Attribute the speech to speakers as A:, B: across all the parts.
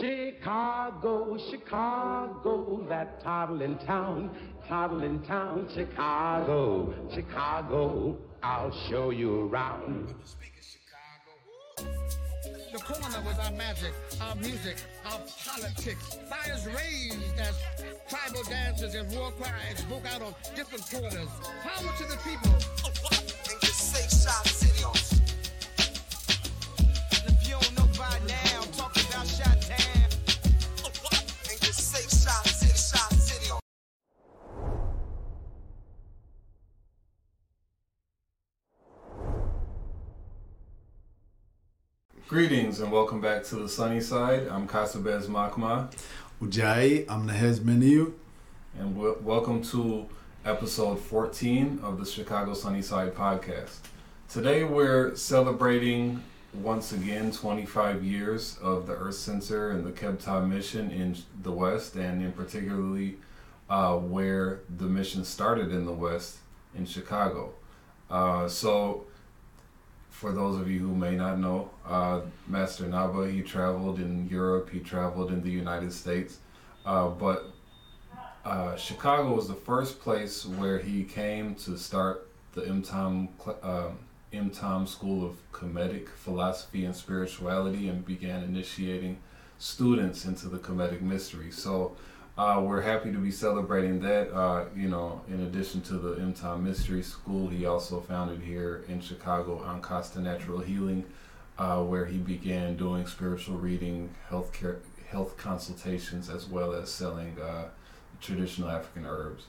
A: Chicago, Chicago, that toddling town, toddling town, Chicago, Chicago, I'll show you around.
B: The corner was our magic, our music, our politics. Fires raised as tribal dances and war cries broke out on different corners. Power to the people.
C: And just say Shot
D: Greetings and welcome back to the sunny side. I'm Kasabez Maakmaah,
E: Ujai, I'm Nehez Meniooh.
D: and w- welcome to episode 14 of the Chicago Sunnyside podcast. Today we're celebrating once again 25 years of the Earth Center and the Kebtah mission in the West, and in particularly uh, where the mission started in the West in Chicago. Uh, so for those of you who may not know, uh, Master Naba, he traveled in Europe, he traveled in the United States, uh, but uh, Chicago was the first place where he came to start the Mtam, cl- um Mtam School of Kemetic Philosophy and Spirituality and began initiating students into the Kemetic mystery. So uh, we're happy to be celebrating that. Uh, you know, in addition to the Mtam Mystery School, he also founded here in Chicago on Costa Natural Healing, uh, where he began doing spiritual reading, health care, health consultations, as well as selling uh, traditional African herbs.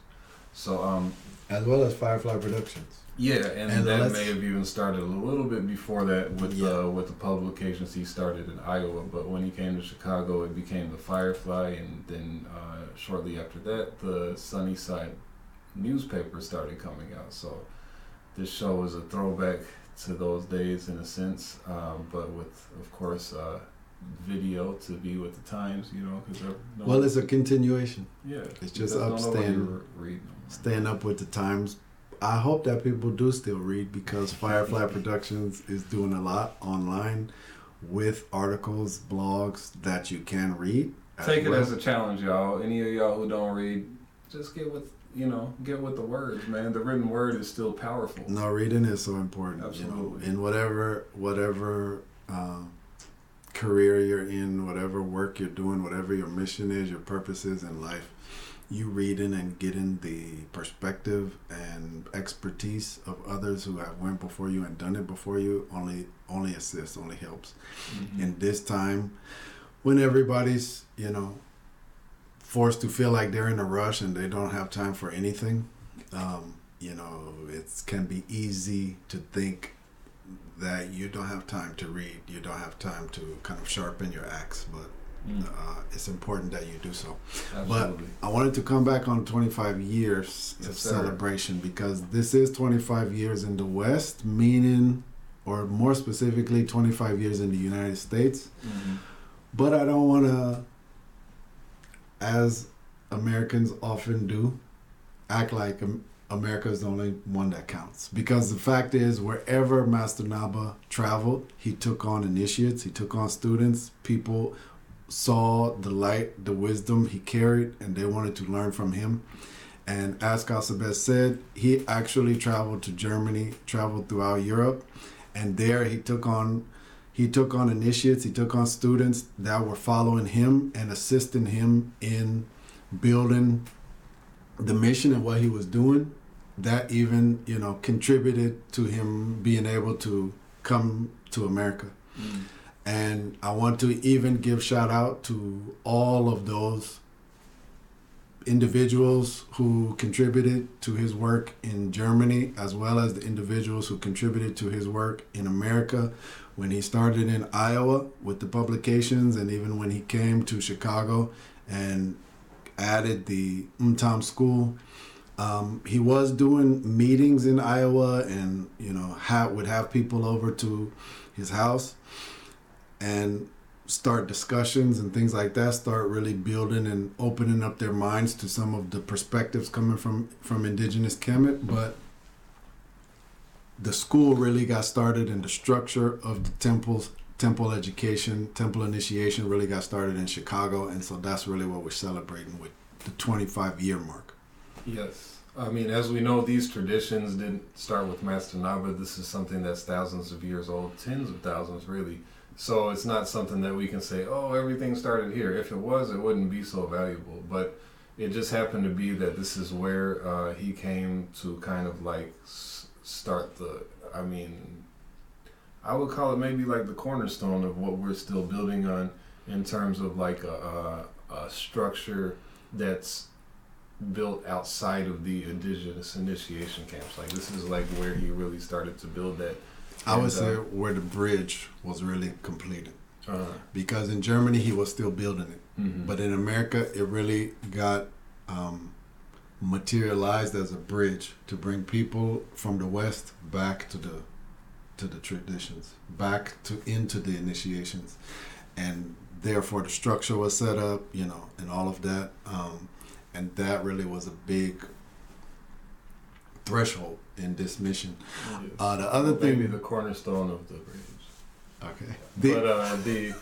D: So, um,
E: as well as Firefly Productions.
D: Yeah, and,
E: And
D: that may have even started a little bit before that with
E: Yeah.
D: the with the publications he started in Iowa. But when he came to Chicago, it became the Firefly, and then uh, shortly after that, the Sunnyside newspaper started coming out. So this show is a throwback to those days in a sense, um, but with of course uh, video to be with the times. You know, because
E: Well, it's a continuation.
D: yeah,
E: it's just
D: because don't nobody
E: upstanding.
D: re- read no more.
E: Up with the times. I hope that people do still read because Firefly Productions is doing a lot online with articles, blogs that you can read.
D: Take it as a challenge, y'all. Any of y'all who don't read, just get with you know, get with the words, man. The written word is still powerful.
E: No, reading is so important. You know,
D: Absolutely.
E: in whatever whatever uh, career you're in, whatever work you're doing, whatever your mission is, your purpose is in life, you reading and getting the perspective and expertise of others who have went before you and done it before you only only assists, only helps.
D: Mhm.
E: In this time, when everybody's you know forced to feel like they're in a rush and they don't have time for anything um, you know, it can be easy to think that you don't have time to read, you don't have time to kind of sharpen your axe, but uh, it's important that you do so.
D: absolutely.
E: I wanted to come back on 25 years of
D: Yes, sir.
E: celebration because this is 25 years in the West, meaning, or more specifically, 25 years in the United States.
D: Mhm.
E: But I don't want to, as Americans often do, act like America is the only one that counts. Because the fact is, wherever Master Naba traveled, he took on initiates, he took on students. People saw the light, the wisdom he carried, and they wanted to learn from him. And as Kasabez said, he actually traveled to Germany, traveled throughout Europe, and there he took on he took on initiates, he took on students that were following him and assisting him in building the mission and what he was doing. That even, you know, contributed to him being able to come to America.
D: Mm.
E: And I want to even give shout out to all of those individuals who contributed to his work in Germany, as well as the individuals who contributed to his work in America when he started in Iowa with the publications, and even when he came to Chicago and added the Mtam School. Um, he was doing meetings in Iowa, and you know, ha- would have people over to his house and start discussions and things like that start really building and opening up their minds to some of the perspectives coming from from indigenous kemet but the school really got started and the structure of the temples temple education, temple initiation really got started in Chicago, and so that's really what we're celebrating with the 25 year mark.
D: Yes. I mean, as we know, these traditions didn't start with Master Naba. This is something that's thousands of years old, tens of thousands, really. So it's not something that we can say, oh, everything started here. If it was, it wouldn't be so valuable. But it just happened to be that this is where uh, he came to kind of like s- start the, I mean, I would call it maybe like the cornerstone of what we're still building on in terms of like a, a, a structure that's built outside of the indigenous initiation camps. Like this is like where he really started to build that.
E: I would say
D: uh,
E: where the bridge was really completed.
D: Uh,
E: Because in Germany, he was still building it.
D: mhm.
E: But in America, it really got um, materialized as a bridge to bring people from the West back to the to the traditions, back to into the initiations, and therefore the structure was set up, you know, and all of that, um, and that really was a big threshold in this mission. Uh, the other
D: maybe
E: thing,
D: the cornerstone of the bridge.
E: okay,
D: but uh, the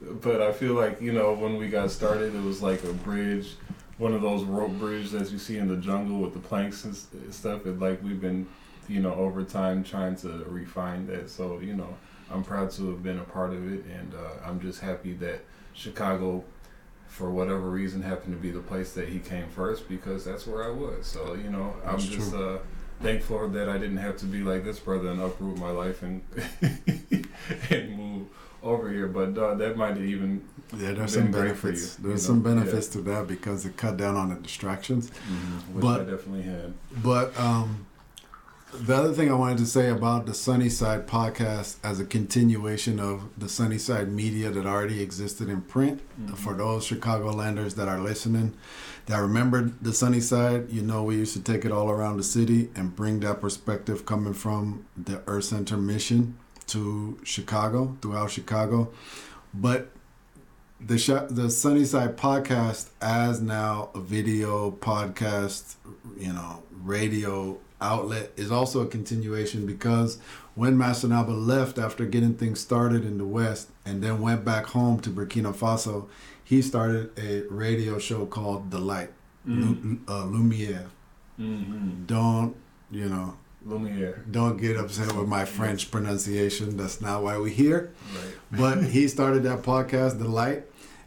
D: but I feel like you know when we got started, it was like a bridge, one of those rope bridges that you see in the jungle with the planks and stuff. And like we've been, you know, over time trying to refine that. So you know, I'm proud to have been a part of it, and uh, I'm just happy that Chicago. For whatever reason, happened to be the place that he came first because that's where I was. So you know, I'm just uh, thankful that I didn't have to be like this brother and uproot my life and and move over here. But uh, that might have even
E: yeah, there's some benefits.
D: you,
E: There's
D: you
E: some
D: know, yeah.
E: benefits to that because it cut down on the distractions.
D: which
E: But-
D: I definitely had.
E: But um, the other thing I wanted to say about the Sunnyside podcast as a continuation of the Sunnyside media that already existed in print, mm-hmm. for those Chicagolanders that are listening, that remember the Sunnyside, you know, we used to take it all around the city and bring that perspective coming from the Earth Center mission to Chicago, throughout Chicago. But the Sh- the Sunnyside podcast as now a video podcast, you know, radio outlet is also a continuation because when Master Naba left after getting things started in the West and then went back home to Burkina Faso, he started a radio show called The Light, Lu- uh, Lumiere.
D: Mm-hmm.
E: Don't you know?
D: Lumiere,
E: Don't get upset with my French pronunciation. That's not why we're here
D: right?
E: but he started that podcast, The Light,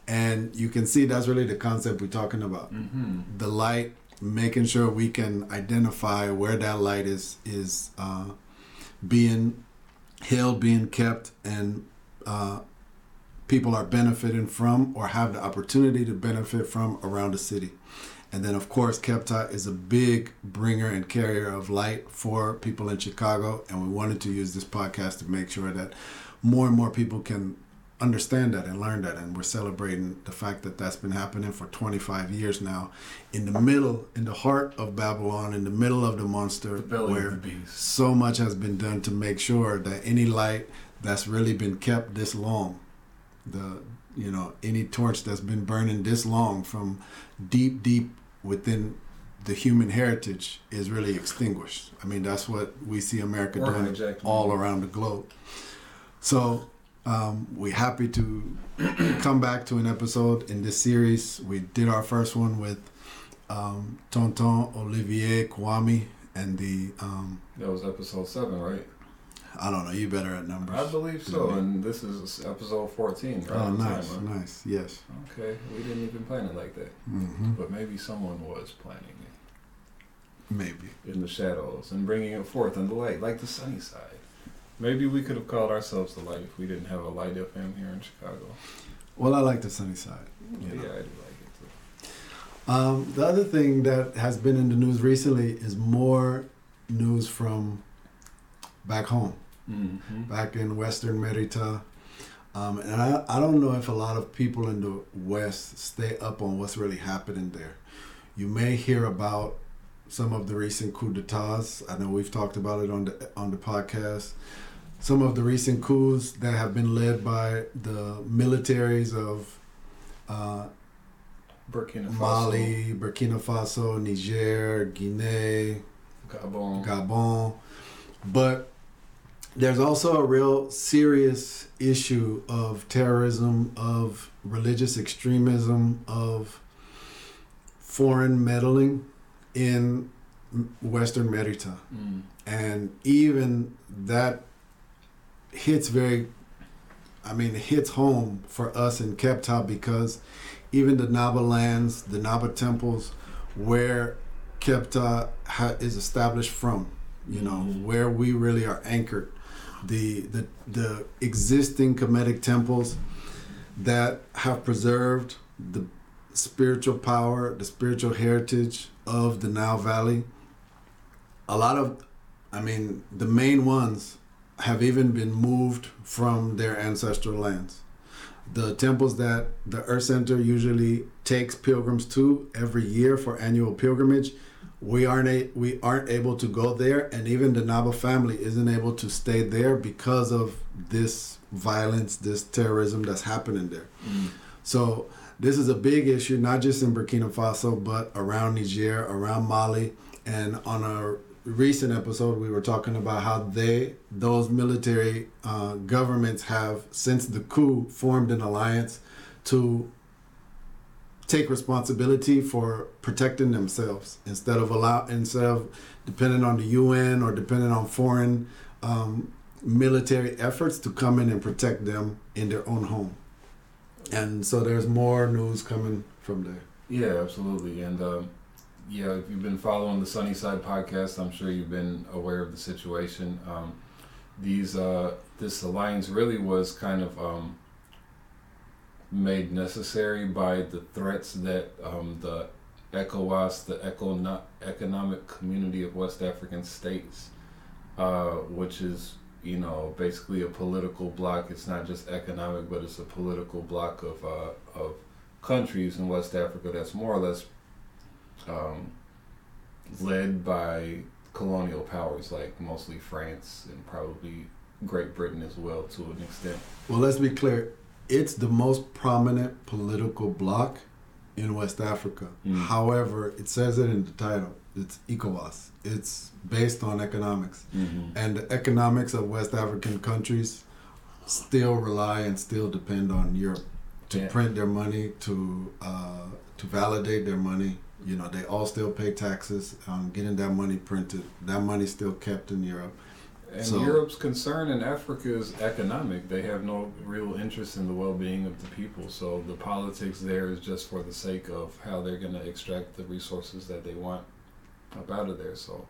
E: and you can see that's really the concept we're talking about.
D: Mm-hmm.
E: The light, making sure we can identify where that light is is uh, being held, being kept, and uh, people are benefiting from or have the opportunity to benefit from around the city. And then, of course, Kebtah is a big bringer and carrier of light for people in Chicago. And we wanted to use this podcast to make sure that more and more people can understand that and learn that. And we're celebrating the fact that that's been happening for 25 years now in the middle, in the heart of Babylon, in the middle of the monster,
D: The
E: where
D: of the beast.
E: so much has been done to make sure that any light that's really been kept this long, the you know any torch that's been burning this long from deep, deep within the human heritage is really extinguished. I mean that's what we see America
D: Or
E: doing all around the globe. So um, we're happy to come back to an episode in this series. We did our first one with um, Tonton Olivier Kwame and the um,
D: That was episode seven, right?
E: I don't know. You better at numbers.
D: I believe so. And this is episode fourteen, right?
E: Oh,
D: on time,
E: nice, nice. Yes.
D: Okay, we didn't even plan it like that,
E: hmm
D: but maybe someone was planning it.
E: Maybe.
D: in the shadows and bringing it forth in the light, like the sunny side. Maybe we could have called ourselves the light if we didn't have a light FM here in Chicago.
E: Well, I like the sunny side.
D: Yeah,
E: You know.
D: I do like it too.
E: Um, the other thing that has been in the news recently is more news from back home,
D: Mm-hmm.
E: back in Western Merita. Um, and I, I don't know if a lot of people in the West stay up on what's really happening there. You may hear about some of the recent coups d'etats. I know we've talked about it on the on the podcast. Some of the recent coups that have been led by the militaries of uh,
D: Burkina Faso,
E: Mali, Burkina Faso, Niger, Guinea,
D: Gabon.
E: Gabon. But there's also a real serious issue of terrorism, of religious extremism, of foreign meddling in Western Merita.
D: Mm.
E: And even that hits very, I mean, it hits home for us in Kebtah because even the Naba lands, the Naba temples, where Kebtah ha- is established from, you know,
D: Mhm.
E: where we really are anchored. The, the the existing Kemetic temples that have preserved the spiritual power, the spiritual heritage of the Nile Valley. A lot of, I mean, the main ones have even been moved from their ancestral lands. The temples that the Earth Center usually takes pilgrims to every year for annual pilgrimage, we aren't a, we aren't able to go there, and even the Naba family isn't able to stay there because of this violence, this terrorism that's happening there.
D: Mm.
E: So this is a big issue, not just in Burkina Faso, but around Niger, around Mali, and on a recent episode, we were talking about how they, those military uh, governments, have since the coup formed an alliance to take responsibility for protecting themselves instead of allow instead of depending on the UN or depending on foreign um, military efforts to come in and protect them in their own home. And so there's more news coming from there.
D: Yeah, absolutely. And um, yeah, if you've been following the Sunnyside podcast, I'm sure you've been aware of the situation. Um, these uh, this alliance really was kind of um, made necessary by the threats that um, the ECOWAS, the Econo- Economic Community of West African States, uh, which is you know basically a political bloc. It's not just economic, but it's a political bloc of uh, of countries in West Africa that's more or less um, led by colonial powers, like mostly France and probably Great Britain as well to an extent.
E: Well, let's be clear. It's the most prominent political bloc in West Africa.
D: Mm.
E: However, it says it in the title. It's ECOWAS. It's based on economics.
D: Mm-hmm.
E: And the economics of West African countries still rely and still depend on Europe to
D: Yeah.
E: print their money, to uh, to validate their money. You know, they all still pay taxes on getting that money printed. That money's still kept in Europe.
D: And
E: So-
D: Europe's concern in Africa is economic. They have no real interest in the well-being of the people. So the politics there is just for the sake of how they're going to extract the resources that they want up out of there. So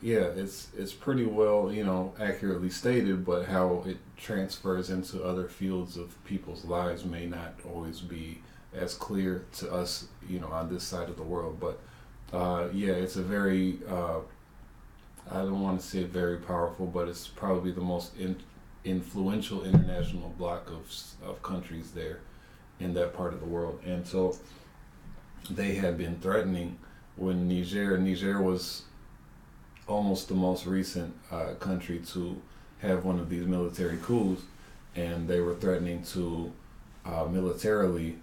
D: yeah, it's it's pretty well you know accurately stated, but how it transfers into other fields of people's lives may not always be as clear to us, you know, on this side of the world. But uh, yeah, it's a very uh, I don't want to say very powerful, but it's probably the most in, influential international bloc of of countries there in that part of the world. And so they had been threatening when Niger Niger was almost the most recent uh, country to have one of these military coups, and they were threatening to uh, militarily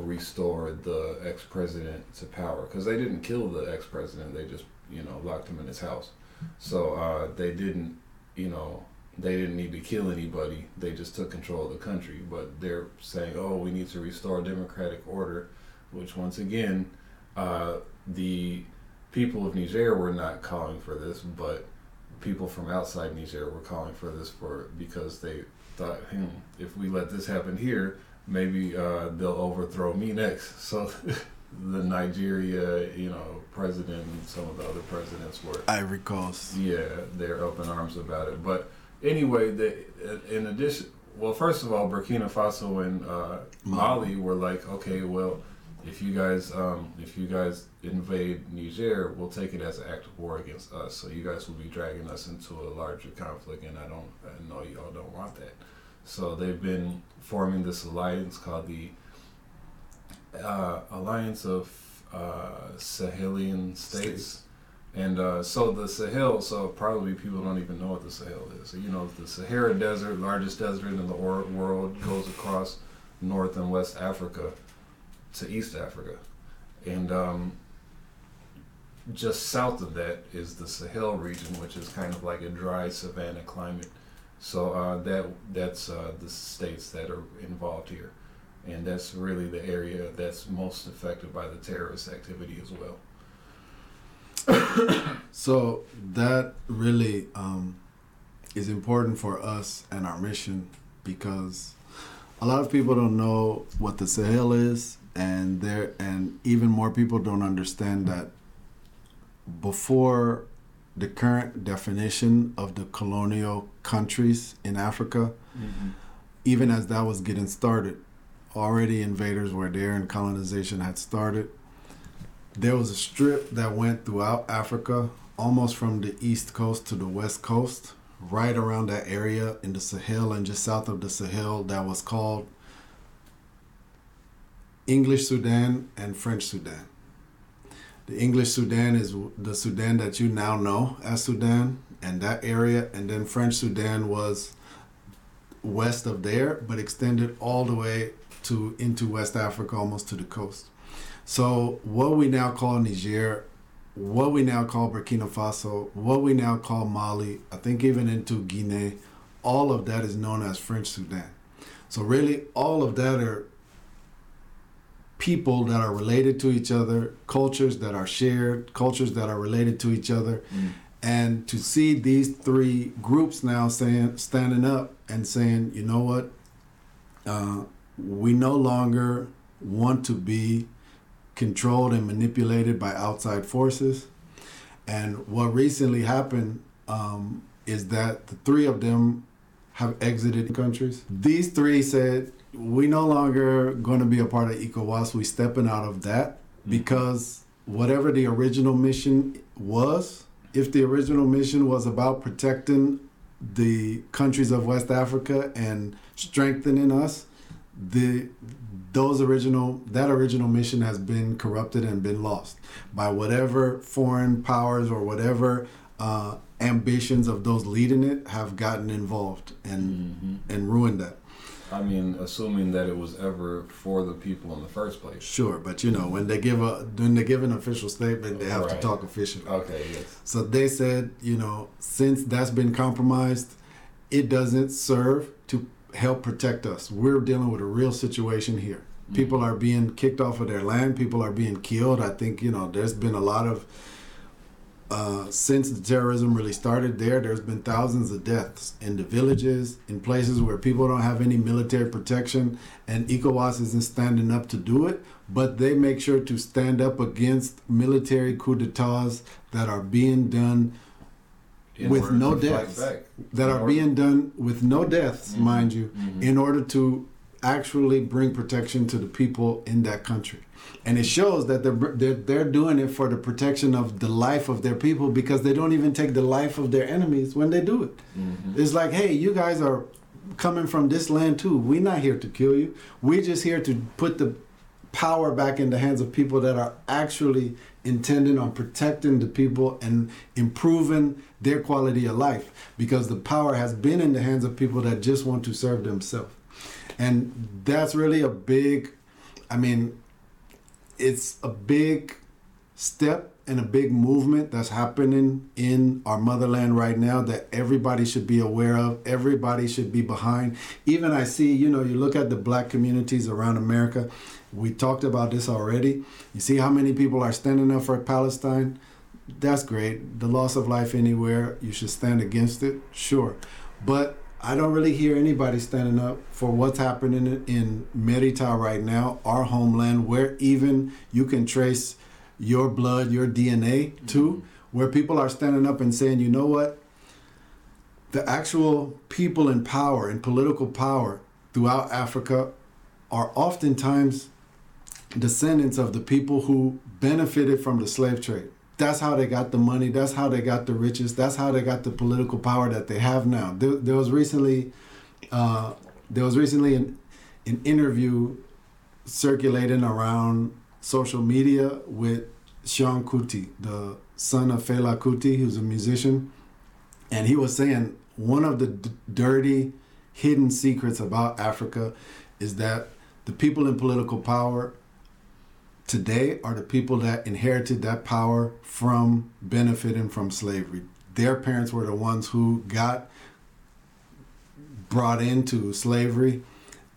D: restore the ex-president to power because they didn't kill the ex-president; they just you know locked him in his house. So uh, they didn't, you know, they didn't need to kill anybody. They just took control of the country. But they're saying, oh, we need to restore democratic order, which once again, uh, the people of Niger were not calling for this, but people from outside Niger were calling for this for because they thought, hmm, if we let this happen here, maybe uh, they'll overthrow me next. So the Nigeria, you know, president and some of the other presidents were
E: Ivory Coast.
D: yeah, they're up in arms about it. But anyway, they, in addition, well, first of all, Burkina Faso and uh, Mali were like, okay, well, if you guys, um, if you guys invade Niger, we'll take it as an act of war against us. So you guys will be dragging us into a larger conflict, and I don't, I know y'all don't want that. So they've been forming this alliance called the uh, Alliance of uh, Sahelian States. And uh, so the Sahel, so probably people don't even know what the Sahel is. So, you know, the Sahara Desert, largest desert in the world, goes across North and West Africa to East Africa. And um, just south of that is the Sahel region, which is kind of like a dry savanna climate. So uh, that that's uh, the states that are involved here, and that's really the area that's most affected by the terrorist activity as well.
E: So that really um, is important for us and our mission because a lot of people don't know what the Sahel is, and there and even more people don't understand that before the current definition of the colonial countries in Africa, mm-hmm. even as that was getting started, already invaders were there and colonization had started. There was a strip that went throughout Africa, almost from the east coast to the west coast, right around that area in the Sahel and just south of the Sahel, that was called English Sudan and French Sudan. The English Sudan is the Sudan that you now know as Sudan, and that area, and then French Sudan was west of there, but extended all the way to into West Africa, almost to the coast. So what we now call Niger, what we now call Burkina Faso, what we now call Mali, I think even into Guinea, all of that is known as French Sudan. So really, all of that are people that are related to each other, cultures that are shared, cultures that are related to each other. Mm. And to see these three groups now saying, standing up and saying, you know what, uh, we no longer want to be controlled and manipulated by outside forces. And what recently happened um, is that the three of them have exited countries. These three said, we no longer going to be a part of ECOWAS. We stepping out of that because whatever the original mission was, if the original mission was about protecting the countries of West Africa and strengthening us, the those original that original mission has been corrupted and been lost by whatever foreign powers or whatever uh, ambitions of those leading it have gotten involved and and ruined that.
D: I mean, assuming that it was ever for the people in the first place.
E: Sure, but you know when they give a when they give an official statement, they have to talk officially.
D: Okay, yes.
E: So they said, you know, since that's been compromised, it doesn't serve to help protect us. We're dealing with a real situation here. Mm. People are being kicked off of their land. People are being killed. I think you know there's been a lot of uh, since the terrorism really started there. There's been thousands of deaths in the villages, in places where people don't have any military protection, and ECOWAS isn't standing up to do it. But they make sure to stand up against military coup d'états that are being done
D: In
E: with no deaths that
D: In
E: are
D: order-
E: being done with no deaths,
D: Mhm.
E: mind you,
D: Mhm.
E: in order to actually bring protection to the people in that country. And it shows that they're, they're they're doing it for the protection of the life of their people because they don't even take the life of their enemies when they do it.
D: Mhm.
E: It's like, hey, you guys are coming from this land too. We're not here to kill you. We're just here to put the power back in the hands of people that are actually intending on protecting the people and improving their quality of life because the power has been in the hands of people that just want to serve themselves. And that's really a big I mean it's a big step and a big movement that's happening in our motherland right now that everybody should be aware of everybody should be behind. Even i see you know you look at the black communities around america we talked about this already. You see how many people are standing up for palestine? That's great. The loss of life anywhere you should stand against it sure. But I don't really hear anybody standing up for what's happening in Merita right now, our homeland, where even you can trace your blood, your DNA to, mm-hmm. where people are standing up and saying, you know what? The actual people in power, in political power throughout Africa, are oftentimes descendants of the people who benefited from the slave trade. That's how they got the money. That's how they got the riches. That's how they got the political power that they have now. There, there was recently, uh, there was recently an, an interview circulating around social media with Seun Kuti, the son of Fela Kuti, who's a musician, and he was saying one of the d- dirty, hidden secrets about Africa is that the people in political power today are the people that inherited that power from benefiting from slavery. Their parents were the ones who got brought into slavery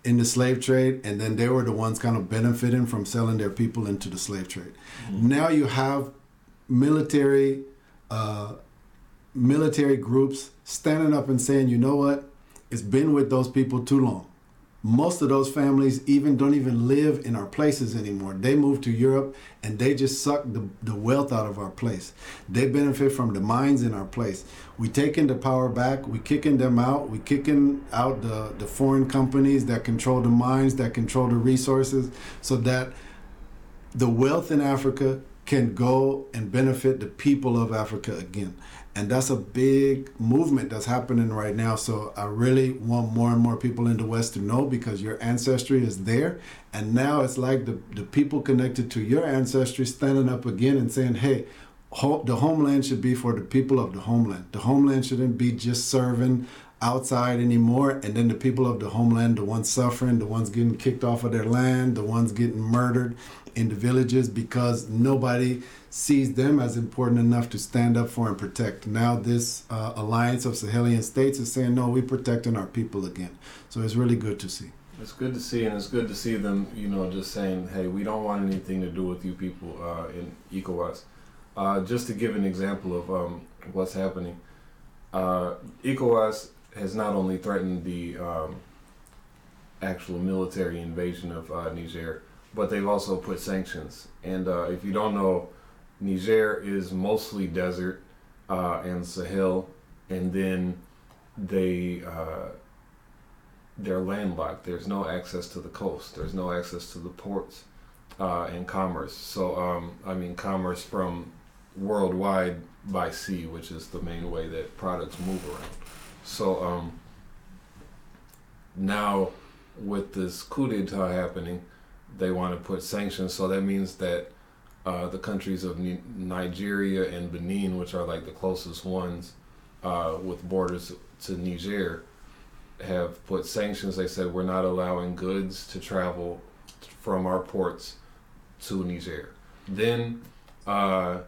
E: in the slave trade and then they were the ones kind of benefiting from selling their people into the slave trade. Now you have military uh, military groups standing up and saying you know what? It's been with those people too long most of those families even don't even live in our places anymore. They moved to europe and they just suck the, the wealth out of our place. They benefit from the mines in our place. We taking the power back. We kicking them out. We kicking out the, the foreign companies that control the mines that control the resources so that the wealth in africa can go and benefit the people of africa again and that's a big movement that's happening right now. So i really want more and more people in the west to know because your ancestry is there. And now it's like the, the people connected to your ancestry standing up again and saying hey ho- the homeland should be for the people of the homeland. The homeland shouldn't be just serving outside anymore and then the people of the homeland the ones suffering the ones getting kicked off of their land the ones getting murdered in the villages because nobody sees them as important enough to stand up for and protect. Now, this uh, alliance of Sahelian states is saying, no, we're protecting our people again. So it's really good to see.
D: It's good to see, and it's good to see them, you know, just saying, hey, we don't want anything to do with you people uh, in ECOWAS. Uh, just to give an example of um, what's happening, uh, ECOWAS has not only threatened the um, actual military invasion of uh, Niger, but they've also put sanctions. And uh, if you don't know, Niger is mostly desert uh, and Sahel, and then they uh, they're landlocked. There's no access to the coast. There's no access to the ports uh, and commerce. So um, I mean, commerce from worldwide by sea, which is the main way that products move around. So um, now with this coup d'état happening, they want to put sanctions. So that means that uh, the countries of Nigeria and Benin, which are like the closest ones uh, with borders to Niger, have put sanctions. They said we're not allowing goods to travel from our ports to Niger. Then uh,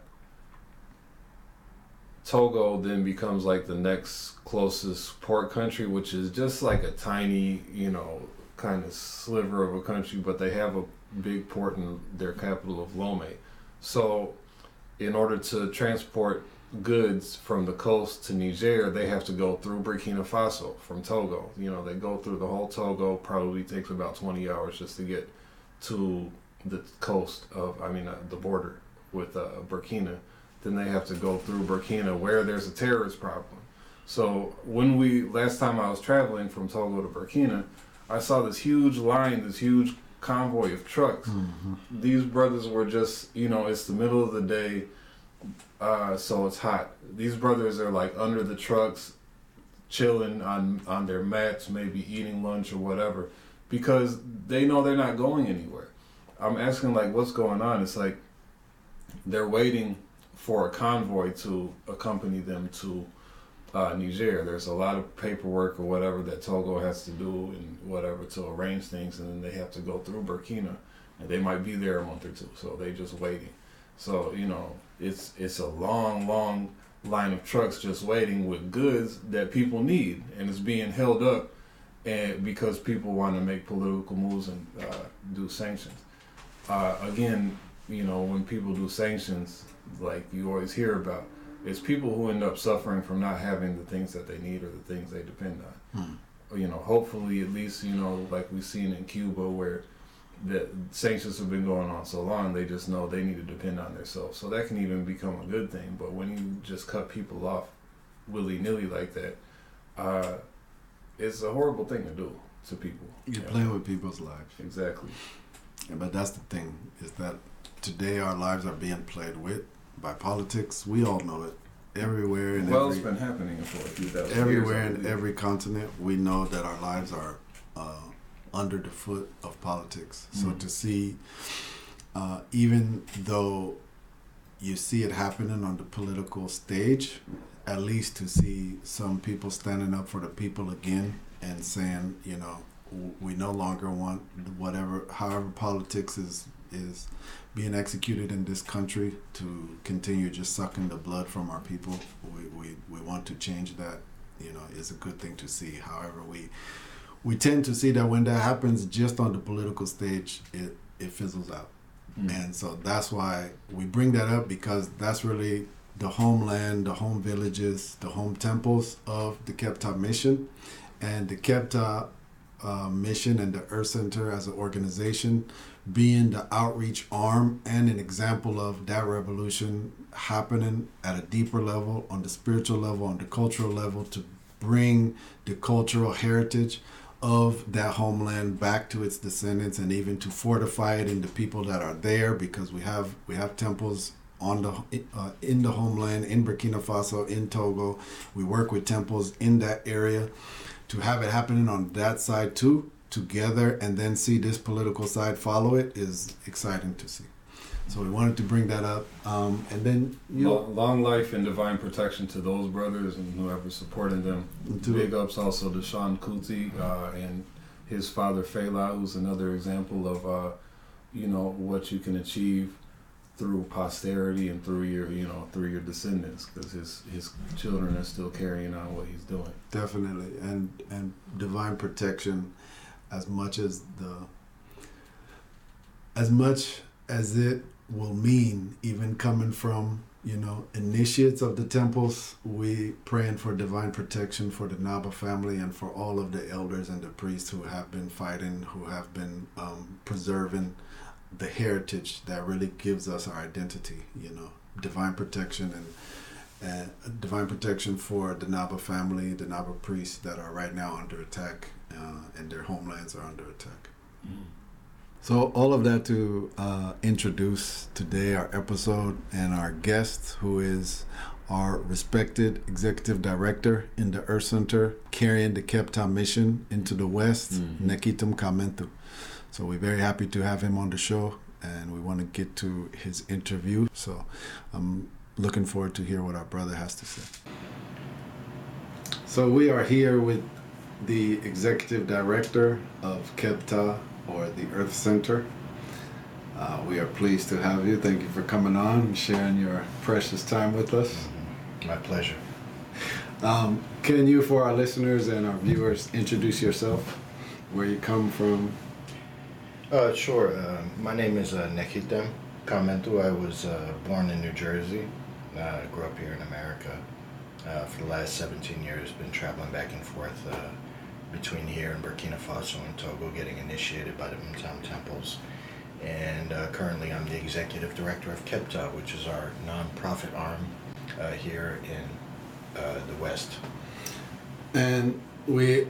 D: Togo then becomes like the next closest port country, which is just like a tiny, you know, kind of sliver of a country, but they have a big port in their capital of Lomé. So, in order to transport goods from the coast to Niger, they have to go through Burkina Faso from Togo. You know, they go through the whole Togo, probably takes about 20 hours just to get to the coast of, I mean, uh, the border with uh, Burkina. Then they have to go through Burkina where there's a terrorist problem. So, when we, last time I was traveling from Togo to Burkina, I saw this huge line, this huge convoy of trucks. These brothers were just, you know, it's the middle of the day, uh, so it's hot. These brothers are like under the trucks, chilling on on their mats, maybe eating lunch or whatever, because they know they're not going anywhere. I'm asking like, what's going on? It's like they're waiting for a convoy to accompany them to uh, Niger. There's a lot of paperwork or whatever that Togo has to do and whatever to arrange things, and then they have to go through Burkina, and they might be there a month or two, so they just waiting. So you know, it's it's a long, long line of trucks just waiting with goods that people need, and it's being held up, and because people want to make political moves and uh, do sanctions. Uh, again, you know, when people do sanctions, like you always hear about, it's people who end up suffering from not having the things that they need or the things they depend on. You know, hopefully, at least you know, like we've seen in Cuba, where the sanctions have been going on so long, they just know they need to depend on themselves. So that can even become a good thing. But when you just cut people off willy nilly like that, uh, it's a horrible thing to do to people.
E: You're playing with people's lives.
D: Exactly.
E: Yeah, But that's the thing is that today our lives are being played with by politics. We all know it. Everywhere and
D: Well,
E: every,
D: it's been happening for a few thousand
E: everywhere
D: years.
E: In every continent, we know that our lives are uh, under the foot of politics. So
D: Mhm.
E: to see, uh, even though you see it happening on the political stage, at least to see some people standing up for the people again and saying, you know, w- we no longer want whatever, however politics is is being executed in this country to continue just sucking the blood from our people. We, we, we want to change that. You know, it's a good thing to see. However, we we tend to see that when that happens just on the political stage, it, it fizzles out.
D: Mm.
E: And so that's why we bring that up because that's really the homeland, the home villages, the home temples of the Kebtah mission. And the Kebtah uh, mission and the Earth Center as an organization being the outreach arm and an example of that revolution happening at a deeper level, on the spiritual level, on the cultural level, to bring the cultural heritage of that homeland back to its descendants and even to fortify it in the people that are there because we have we have temples on the uh, in the homeland in Burkina Faso in Togo. We work with temples in that area to have it happening on that side too together and then see this political side follow it is exciting to see so we wanted to bring that up um, and then you know,
D: Long, life and divine protection to those brothers and whoever supporting them. Big ups also to Seun Kuti uh, and his father Fela, who's another example of uh, you know what you can achieve through posterity and through your you know through your descendants because his his children are still carrying on what he's doing.
E: Definitely, and and divine protection, as much as the, as much as it will mean, even coming from you know initiates of the temples, we praying for divine protection for the Naba family and for all of the elders and the priests who have been fighting, who have been um, preserving the heritage that really gives us our identity. You know, divine protection and and divine protection for the Naba family, the Naba priests that are right now under attack, uh, and their homelands are under attack. So, all of that to uh, introduce today our episode and our guest, who is our respected executive director in the Earth Center, carrying the Kebtah mission into the West,
D: Mhm.
E: Nekhitem Kamenthu. So, we're very happy to have him on the show, and we want to get to his interview. So, I'm looking forward to hear what our brother has to say. So we are here with the executive director of Kebtah or the Earth Center. Uh, we are pleased to have you. Thank you for coming on and sharing your precious time with us.
F: My pleasure.
E: Um, can you, for our listeners and our viewers, introduce yourself, where you come from?
F: Uh, sure. Uh, my name is uh, Nekhitem Kamenthu. I was uh, born in New Jersey. Uh, grew up here in America. Uh, for the last 17 years, been traveling back and forth uh, between here and Burkina Faso and Togo, getting initiated by the Mtam temples. And uh, currently, I'm the executive director of Kebtah, which is our nonprofit arm uh, here in uh, the West.
E: And we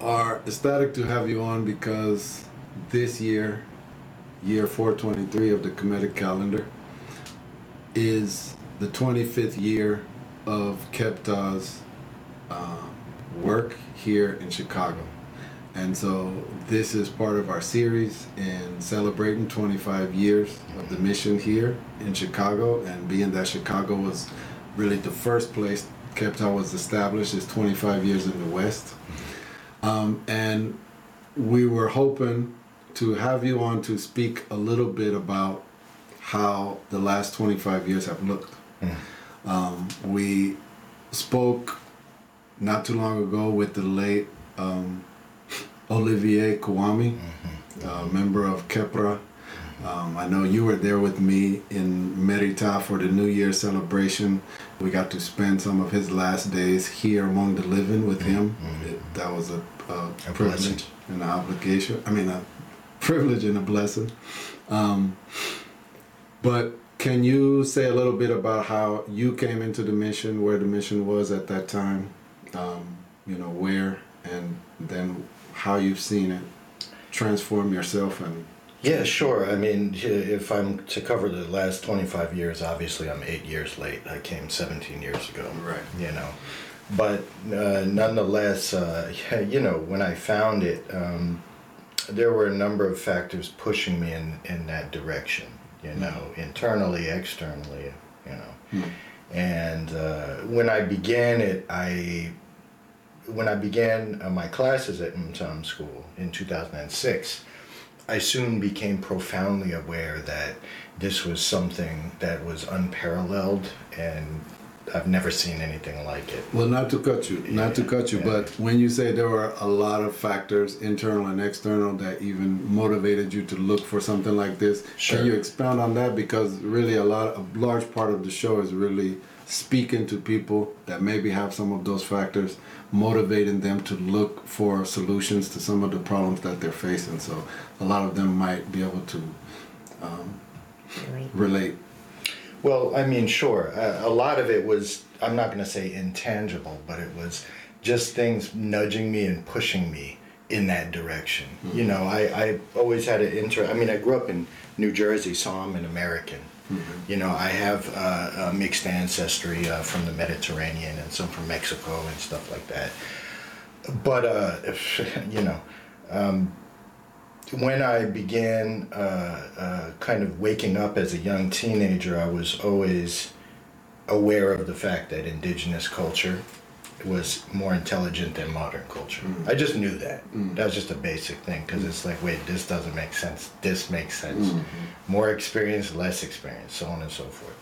E: are ecstatic to have you on because this year, year 423 of the Kemetic calendar, is the 25th year of Kebtah's uh, work here in Chicago. And so this is part of our series in celebrating 25 years of the mission here in Chicago. And being that Chicago was really the first place Kebtah was established, is 25 years in the West. Um, and we were hoping to have you on to speak a little bit about how the last 25 years have looked. Um, we spoke not too long ago with the late um, Olivier Kouami, uh, member of Kebtah. Um, I know you were there with me in Merita for the New Year celebration. We got to spend some of his last days here among the living with him. It, that was a, a,
F: A
E: privilege
F: blessing.
E: and an obligation. I mean, a privilege and a blessing. Um, but can you say a little bit about how you came into the mission, where the mission was at that time, um, you know, where, and then how you've seen it transform yourself and
F: Yeah, sure. I mean, if I'm to cover the last 25 years, obviously I'm eight years late. I came 17 years ago.
E: Right.
F: You know, but uh, nonetheless, uh, you know, when I found it, um, there were a number of factors pushing me in, in that direction. You know, internally, externally. You know, and uh, when I began it, I when I began uh, my classes at Mtam School in 2006. I soon became profoundly aware that this was something that was unparalleled and I've never seen anything like it.
E: Well, not to cut you, not to cut you,
F: Yeah.
E: but when you say there were a lot of factors, internal and external, that even motivated you to look for something like this,
F: Sure.
E: can you expound on that? Because really, a lot, a large part of the show is really speaking to people that maybe have some of those factors, motivating them to look for solutions to some of the problems that they're facing. So, a lot of them might be able to um, relate.
F: Well, I mean, sure. A, a lot of it was, I'm not going to say intangible, but it was just things nudging me and pushing me in that direction. You know, I, I always had an interest. I mean, I grew up in New Jersey, so I'm an American. You know, I have uh, a mixed ancestry uh, from the Mediterranean and some from Mexico and stuff like that. But, uh, you know, um, when I began uh, uh, kind of waking up as a young teenager, I was always aware of the fact that indigenous culture was more intelligent than modern culture. I just knew that. That was just a basic thing because it's like, wait, this doesn't make sense. This makes sense. More experience, less experience, so on and so forth.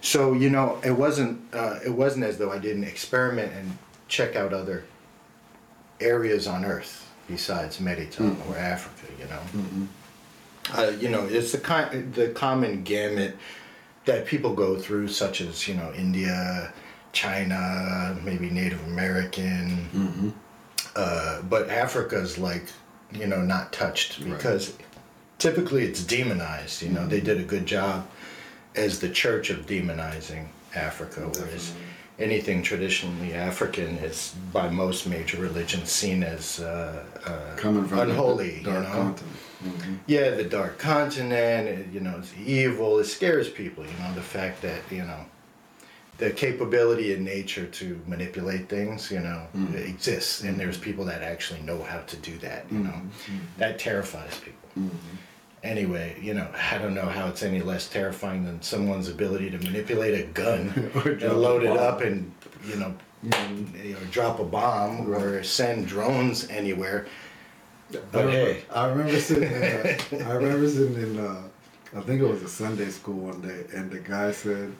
F: So you know, it wasn't uh, it wasn't as though I didn't experiment and check out other areas on Earth besides Mediterranean or Africa. You know, uh, you know, it's the kind the common gamut that people go through, such as you know India, China, maybe Native American. Uh, but Africa's like you know not touched because typically it's demonized. You know, they did a good job as the church of demonizing Africa, whereas anything traditionally African is by most major religions seen as uh, uh,
E: Coming from
F: unholy.
E: the dark
F: you know?
E: continent. Mm-hmm.
F: Yeah, the dark continent. It, you know, it's evil. It scares people. You know, the fact that you know the capability in nature to manipulate things. You know, it exists, and there's mm-hmm. people that actually know how to do that. You know, that terrifies people. Anyway, you know, I don't know how it's any less terrifying than someone's ability to manipulate a gun and load it up and you know, you know, drop a bomb or send drones anywhere.
E: I
F: But
E: remember,
F: hey,
E: I remember sitting. In, uh, I remember sitting in. Uh, I think it was a Sunday school one day, and the guy said,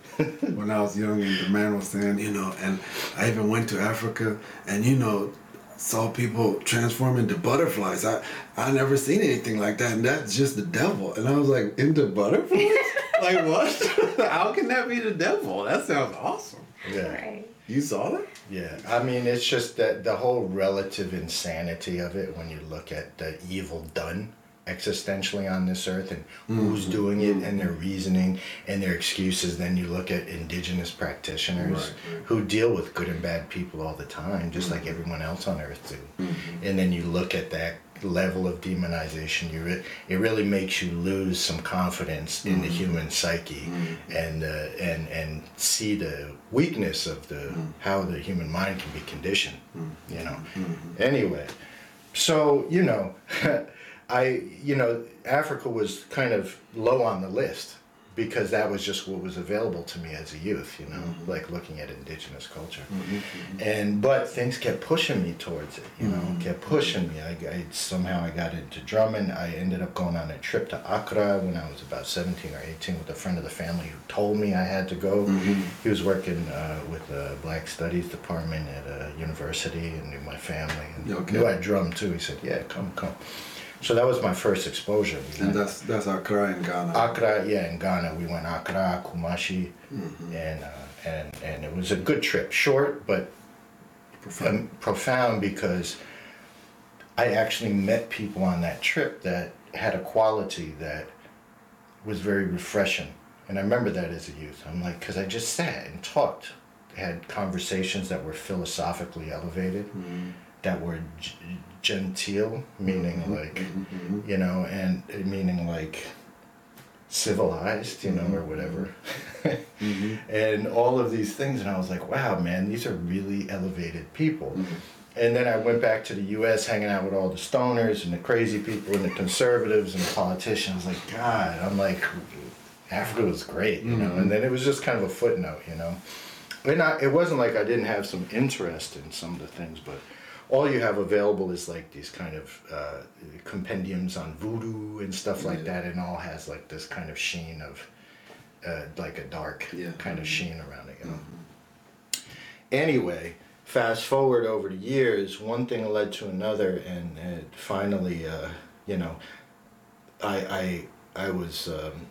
E: when I was young, and the man was saying, you know, and I even went to Africa, and you know, saw people transform into butterflies. I I never seen anything like that, and that's just the devil. And I was like, into butterflies? like what? How can that be the devil? That sounds awesome.
F: yeah.
G: Right.
E: You saw that?
F: Yeah, I mean, it's just that the whole relative insanity of it when you look at the evil done existentially on this earth and who's
E: Mm-hmm.
F: doing it and their reasoning and their excuses. Then you look at indigenous practitioners
E: Right,
F: who deal with good and bad people all the time, just
E: Mm-hmm.
F: like everyone else on earth do. And then you look at that level of demonization, you re- it really makes you lose some confidence in
E: Mm-hmm.
F: the human psyche and uh, and and see the weakness of the how the human mind can be conditioned. You know.
E: Mm-hmm.
F: Anyway, so you know, I you know Africa was kind of low on the list because that was just what was available to me as a youth. You know,
E: Mm-hmm.
F: like looking at indigenous culture, and but things kept pushing me towards it. You know,
E: Mm-hmm.
F: kept pushing me. I, I somehow I got into drumming. I ended up going on a trip to Accra when I was about seventeen or eighteen with a friend of the family who told me I had to go.
E: Mm-hmm.
F: He was working uh, with the Black Studies department at a university and knew my family and
E: Okay.
F: knew I drummed too. He said, "Yeah, come, come." So that was my first exposure. We
E: And that's that's Accra in Ghana.
F: Accra, yeah, in Ghana. We went Accra, Kumasi,
E: Mm-hmm.
F: and uh, and and it was a good trip. Short, but
E: Profound.
F: um, profound because I actually met people on that trip that had a quality that was very refreshing. And I remember that as a youth. I'm like, because I just sat and talked, had conversations that were philosophically elevated, that were g- genteel, meaning mm-hmm. like, mm-hmm. you know, and uh, meaning like civilized, you know, or mm-hmm. whatever. and all of these things. And I was like, wow, man, these are really elevated people. And then I went back to the U.S., hanging out with all the stoners and the crazy people and the conservatives and the politicians. Like, God, I'm like, Africa was great, you know. And then it was just kind of a footnote, you know. And I, it wasn't like I didn't have some interest in some of the things, but all you have available is like these kind of uh, compendiums on voodoo and stuff like
E: Yeah.
F: that, and all has like this kind of sheen of uh, like a dark
E: Yeah.
F: kind of sheen around it, you know. Anyway, fast forward over the years, one thing led to another, and it finally, uh, you know, I I I was. Um,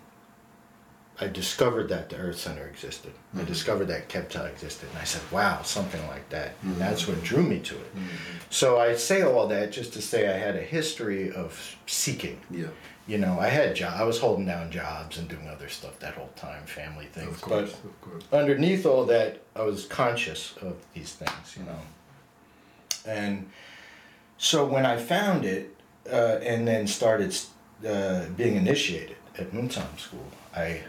F: I discovered that the Earth Center existed. I discovered that Kebtah existed, and I said, "Wow, something like that." And that's what drew me to it. So I say all that just to say I had a history of seeking.
E: Yeah.
F: You know, I had job. I was holding down jobs and doing other stuff that whole time, family things.
E: Of course.
F: But
E: Of course.
F: underneath all that, I was conscious of these things, you know. And so when I found it, uh, and then started uh, being initiated at Mtam School, I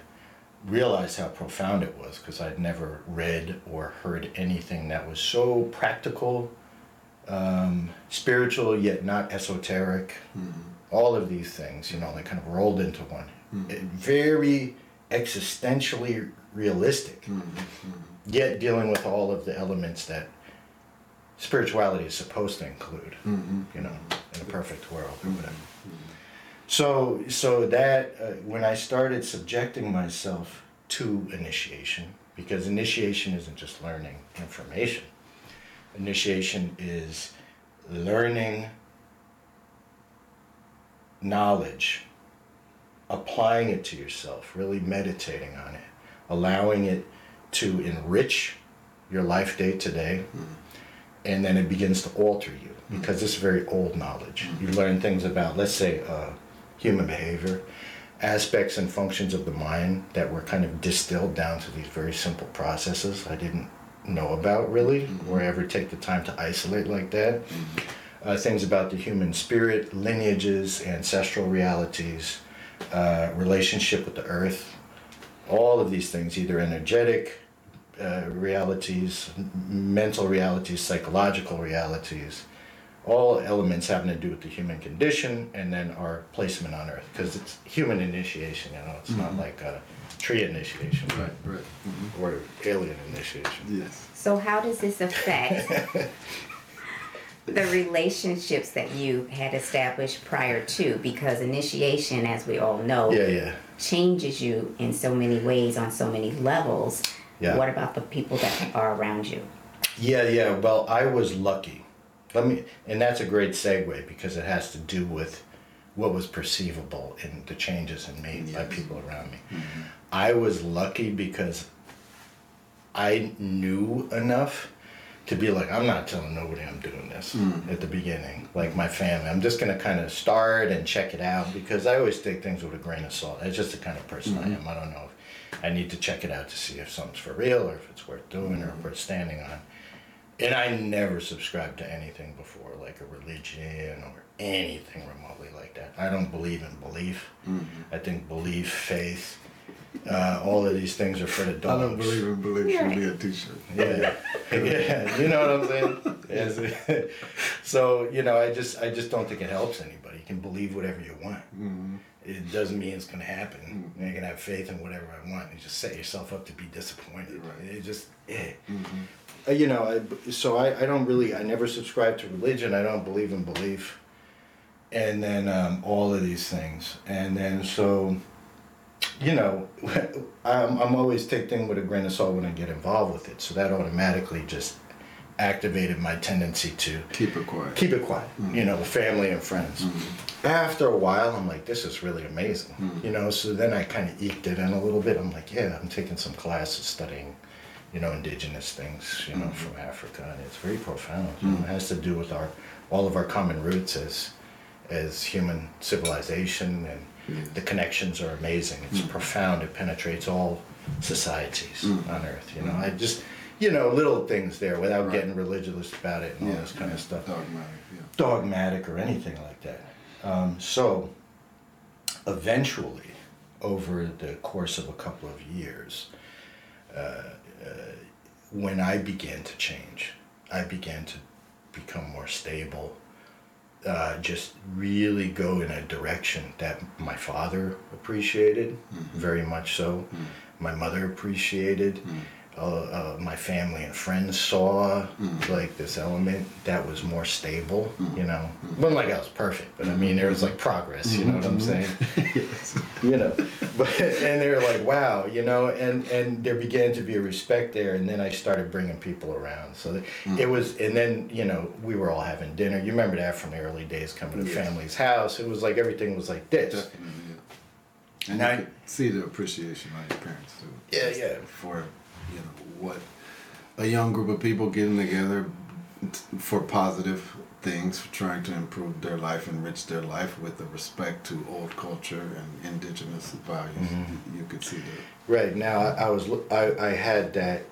F: realized how profound it was because I'd never read or heard anything that was so practical, um, spiritual yet not esoteric. Mm-hmm. All of these things, you know, they kind of rolled into one. Mm-hmm. It- very existentially realistic, mm-hmm. yet dealing with all of the elements that spirituality is supposed to include. You know, in a perfect world or whatever. So, so that uh, when I started subjecting myself to initiation, because initiation isn't just learning information. Initiation is learning knowledge, applying it to yourself, really meditating on it, allowing it to enrich your life day to day, and then it begins to alter you because it's very old knowledge. You learn things about, let's say, uh, human behavior, aspects and functions of the mind that were kind of distilled down to these very simple processes I didn't know about really, or ever take the time to isolate like that. Uh, things about the human spirit, lineages, ancestral realities, uh, relationship with the earth, all of these things, either energetic uh, realities, mental realities, psychological realities, all elements having to do with the human condition and then our placement on earth because it's human initiation you know it's not like a tree initiation
E: Right. Right. hmm
F: or alien initiation
E: Yes.
G: So how does this affect the relationships that you had established prior to? Because initiation, as we all know,
F: yeah yeah
G: changes you in so many ways on so many levels.
F: Yeah.
G: What about the people that are around you?
F: yeah yeah well i was lucky let me and that's a great segue because it has to do with what was perceivable in the changes in me by people around me mm-hmm. i was lucky because I knew enough to be like, I'm not telling nobody I'm doing this mm. at the beginning. Like my family, I'm just gonna kind of start and check it out because I always take things with a grain of salt. That's just the kind of person I mm-hmm. am. I don't know if I need to check it out to see if something's for real or if it's worth doing or mm-hmm. worth standing on. And I never subscribed to anything before, like a religion or anything remotely like that. I don't believe in belief. I think belief, faith, uh, all of these things are for the dogs.
E: I don't believe in belief should be a T-shirt.
F: Yeah, yeah, you know what I'm saying. Yes. so you know, I just, I just don't think it helps anybody. You can believe whatever you want. It doesn't mean it's gonna happen. You can have faith in whatever I want. You just set yourself up to be disappointed.
E: Right.
F: It just, eh. Uh, you know, I, so I, I don't really, I never subscribe to religion. I don't believe in belief. And then um, all of these things, and then so you know, I'm, I'm always taking with a grain of salt when I get involved with it. So that automatically just activated my tendency to
E: Keep it quiet.
F: keep it quiet, you know, family and friends. After a while, I'm like, this is really amazing, you know. So then I kind of eked it in a little bit. I'm like, yeah, I'm taking some classes studying, you know, indigenous things, you know, mm-hmm. from Africa, and it's very profound. You mm. know, it has to do with our all of our common roots as as human civilization, and mm. the connections are amazing. It's mm. profound. It penetrates all societies on Earth. You know, mm-hmm. I just you know little things there without
E: Right.
F: getting religious about it and all this kind
E: yeah.
F: of stuff
E: Dogmatic. Yeah.
F: dogmatic or anything like that. Um, so, eventually, over the course of a couple of years, uh, uh, when I began to change, I began to become more stable, uh, just really go in a direction that my father appreciated, very much so, my mother appreciated. Uh, uh, my family and friends saw mm. like this element that was more stable. Mm. You know, mm. wasn't like I was perfect, but I mean there was like progress. You know what I'm mm-hmm. saying? yes. you know, but and they were like, wow, you know, and and there began to be a respect there, and then I started bringing people around. So that it was, and then you know we were all having dinner. You remember that from the early days, coming to
E: Yes.
F: family's house. It was like everything was like this.
E: Definitely, yeah. And you could see the appreciation on your parents too.
F: Yeah, yeah.
E: For you know what a young group of people getting together for positive things, for trying to improve their life, enrich their life with the respect to old culture and indigenous values.
F: Mm-hmm.
E: You could see that.
F: Right now, I, I was I, I had that,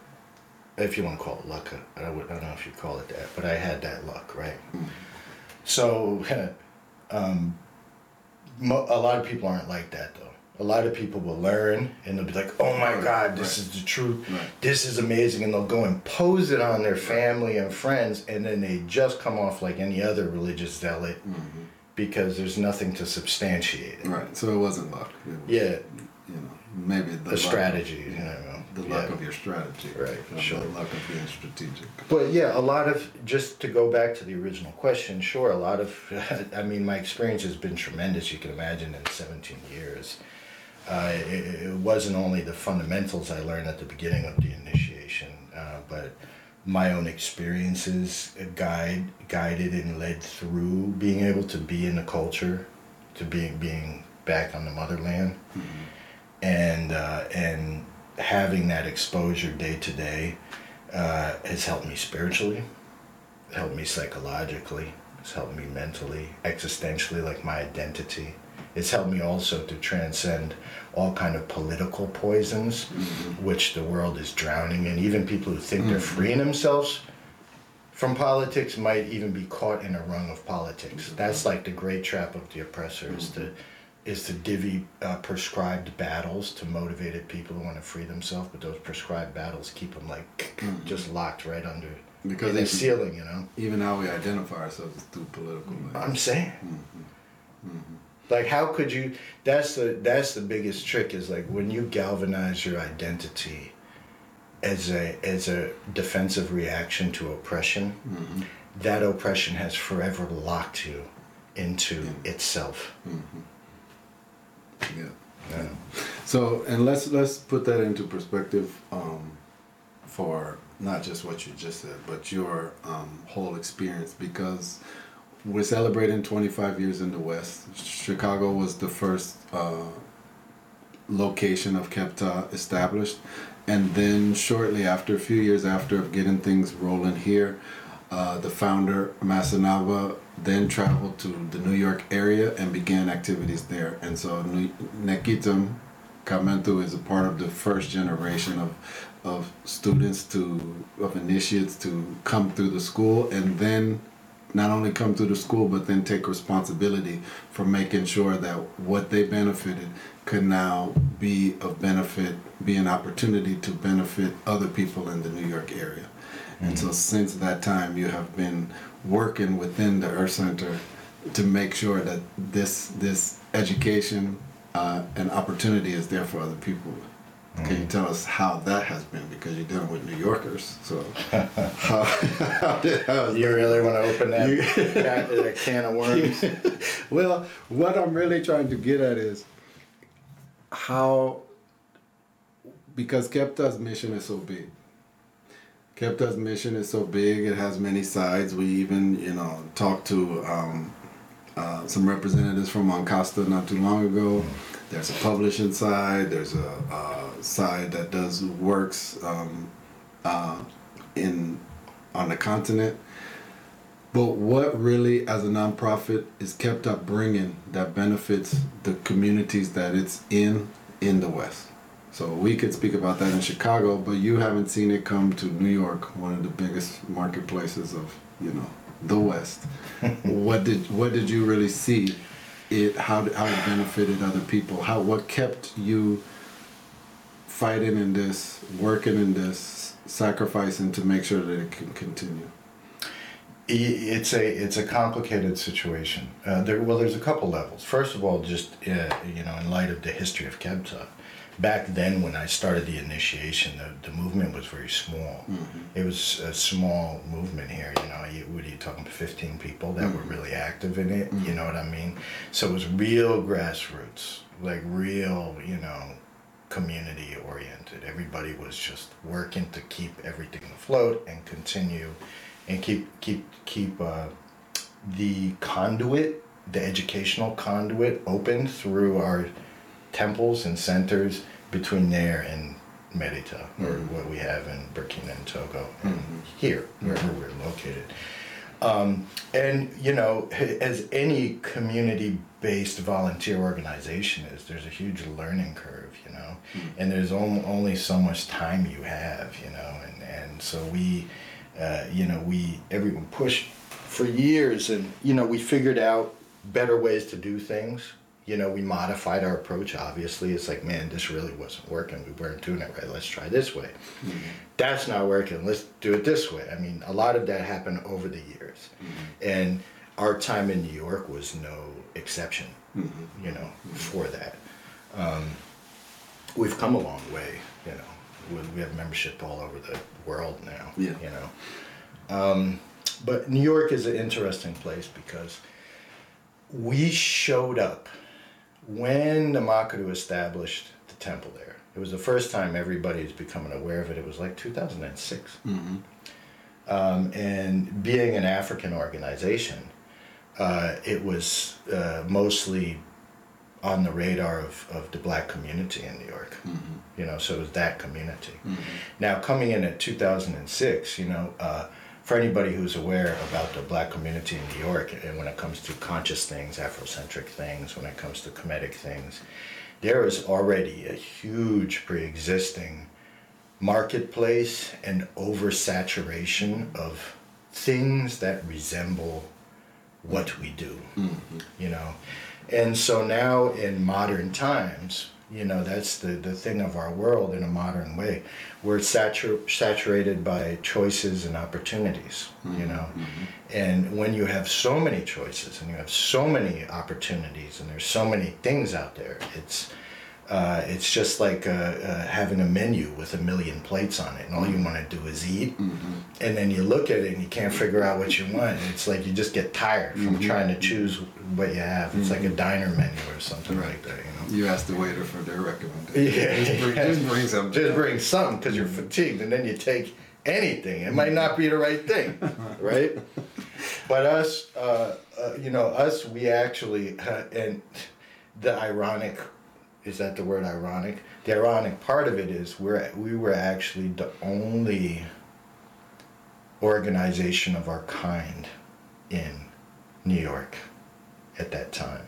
F: if you want to call it luck. I, would, I don't know if you call it that, but I had that luck, right? So, um, a lot of people aren't like that though. A lot of people will learn and they'll be like, "Oh my God, this
E: right.
F: is the truth.
E: Right.
F: This is amazing," and they'll go and pose it on their family and friends, and then they just come off like any other religious zealot mm-hmm. because there's nothing to substantiate it.
E: Right. So it wasn't luck. It was,
F: Yeah,
E: You know, maybe the
F: the strategy, you know.
E: The
F: yeah.
E: luck of your strategy.
F: Right, sure.
E: The luck of being strategic.
F: But yeah, a lot of just to go back to the original question, sure, a lot of I mean, my experience has been tremendous. You can imagine in 17 years, uh, it, it wasn't only the fundamentals I learned at the beginning of the initiation, uh, but my own experiences guide guided and led through being able to be in the culture, to being being back on the motherland, and uh, and having that exposure day to day uh, has helped me spiritually, helped me psychologically, has helped me mentally, existentially, like my identity. It's helped me also to transcend all kind of political poisons, mm-hmm. which the world is drowning in. Even people who think they're mm. freeing themselves from politics might even be caught in a rung of politics. Mm-hmm. That's like the great trap of the oppressor is to mm-hmm. is to divvy uh, prescribed battles to motivated people who want to free themselves, but those prescribed battles keep them like just locked right under
E: Because
F: in the ceiling, you know.
E: Even how we identify ourselves is through political.
F: I'm saying. Like how could you that's the that's the biggest trick is like when you galvanize your identity as a as a defensive reaction to oppression, that oppression has forever locked you into itself.
E: Yeah.
F: Yeah.
E: So, and let's let's put that into perspective um, for not just what you just said, but your um, whole experience because we're celebrating 25 years in the West. Chicago was the first uh, location of Kebtah established, and then shortly after, a few years after of getting things rolling here, uh, the founder Master Naba then traveled to the New York area and began activities there. And so Nekhitem Kamenthu is a part of the first generation of of students to of initiates to come through the school and then not only come through the school but then take responsibility for making sure that what they benefited could now be of benefit be an opportunity to benefit other people in the New York area. And so since that time you have been working within the Earth Center to make sure that this this education uh, and opportunity is there for other people. Can you tell us how that has been? Because you're dealing with New Yorkers, so how, how did, how
F: You
E: that?
F: really want to open that,
E: You-
F: can, that can of worms?
E: well, what I'm really trying to get at is how, because Kebtah's mission is so big. Kebtah's mission is so big; it has many sides. We even, you know, talked to um, uh, some representatives from Ancosta not too long ago. There's a publishing side. There's a, uh side that does works um, uh, in on the continent. But what really, as a nonprofit, is Kebtah bringing that benefits the communities that it's in in the West. So we could speak about that in Chicago, but you haven't seen it come to New York, one of the biggest marketplaces of you know the West. what did what did you really see? It how how it benefited other people? How what kept you fighting in this, working in this, sacrificing to make sure that it can continue?
F: It's a it's a complicated situation. Uh, there, well, there's a couple levels. First of all, just uh, you know, in light of the history of Kebtah, back then when I started the initiation, the, the movement was very small. Mm-hmm. It was a small movement here. You know, you, what are you talking? about? Fifteen people that were mm-hmm. really active in it. You mm-hmm. know what I mean? So it was real grassroots, like real, you know, community oriented. Everybody was just working to keep everything afloat and continue and keep keep keep uh, the conduit, the educational conduit, open through our temples and centers between there and Merita, or what we have in Burkina and Togo, and here, wherever we're located. Um, and you know, as any community-based volunteer organization is, there's a huge learning curve, you know, and there's on, only so much time you have, you know, and and so we, uh, you know, we everyone pushed for years, and you know, we figured out better ways to do things. You know, we modified our approach. Obviously, it's like, man, this really wasn't working. We weren't doing it right. Let's try this way. That's not working. Let's do it this way. I mean, a lot of that happened over the years, and our time in New York was no exception. You know, for that, um, we've come a long way. You know, we, we have membership all over the world now.
E: Yeah.
F: You know, um, but New York is an interesting place because we showed up when the Makadu established the temple there. It was the first time everybody's becoming aware of it. It was like 2006. Um, and being an African organization, uh, it was uh, mostly on the radar of, of the black community in New York. You know, so it was that community. Now, coming in at 2006, you know, uh, for anybody who's aware about the black community in New York, and when it comes to conscious things, Afrocentric things, when it comes to comedic things, there is already a huge pre existing marketplace and oversaturation of things that resemble what we do mm-hmm. you know? And so now in modern times you know that's the, the thing of our world in a modern way. We're satur- saturated by choices and opportunities you mm-hmm. know? Mm-hmm. And when you have so many choices and you have so many opportunities and there's so many things out there it's uh, it's just like uh, uh, having a menu with a million plates on it, and all you want to do is eat. And then you look at it and you can't figure out what you want. It's like you just get tired from trying to choose what you have. It's like a diner menu or something like that, you know.
E: You ask the waiter for their recommendation.
F: Yeah,
E: Just bring, just bring something.
F: Just bring something because you're fatigued, and then you take anything. It might not be the right thing, right? But us, uh, uh, you know, us, we actually, uh, and the ironic, is that the word ironic? The ironic part of it is we're we were actually the only organization of our kind in New York at that time.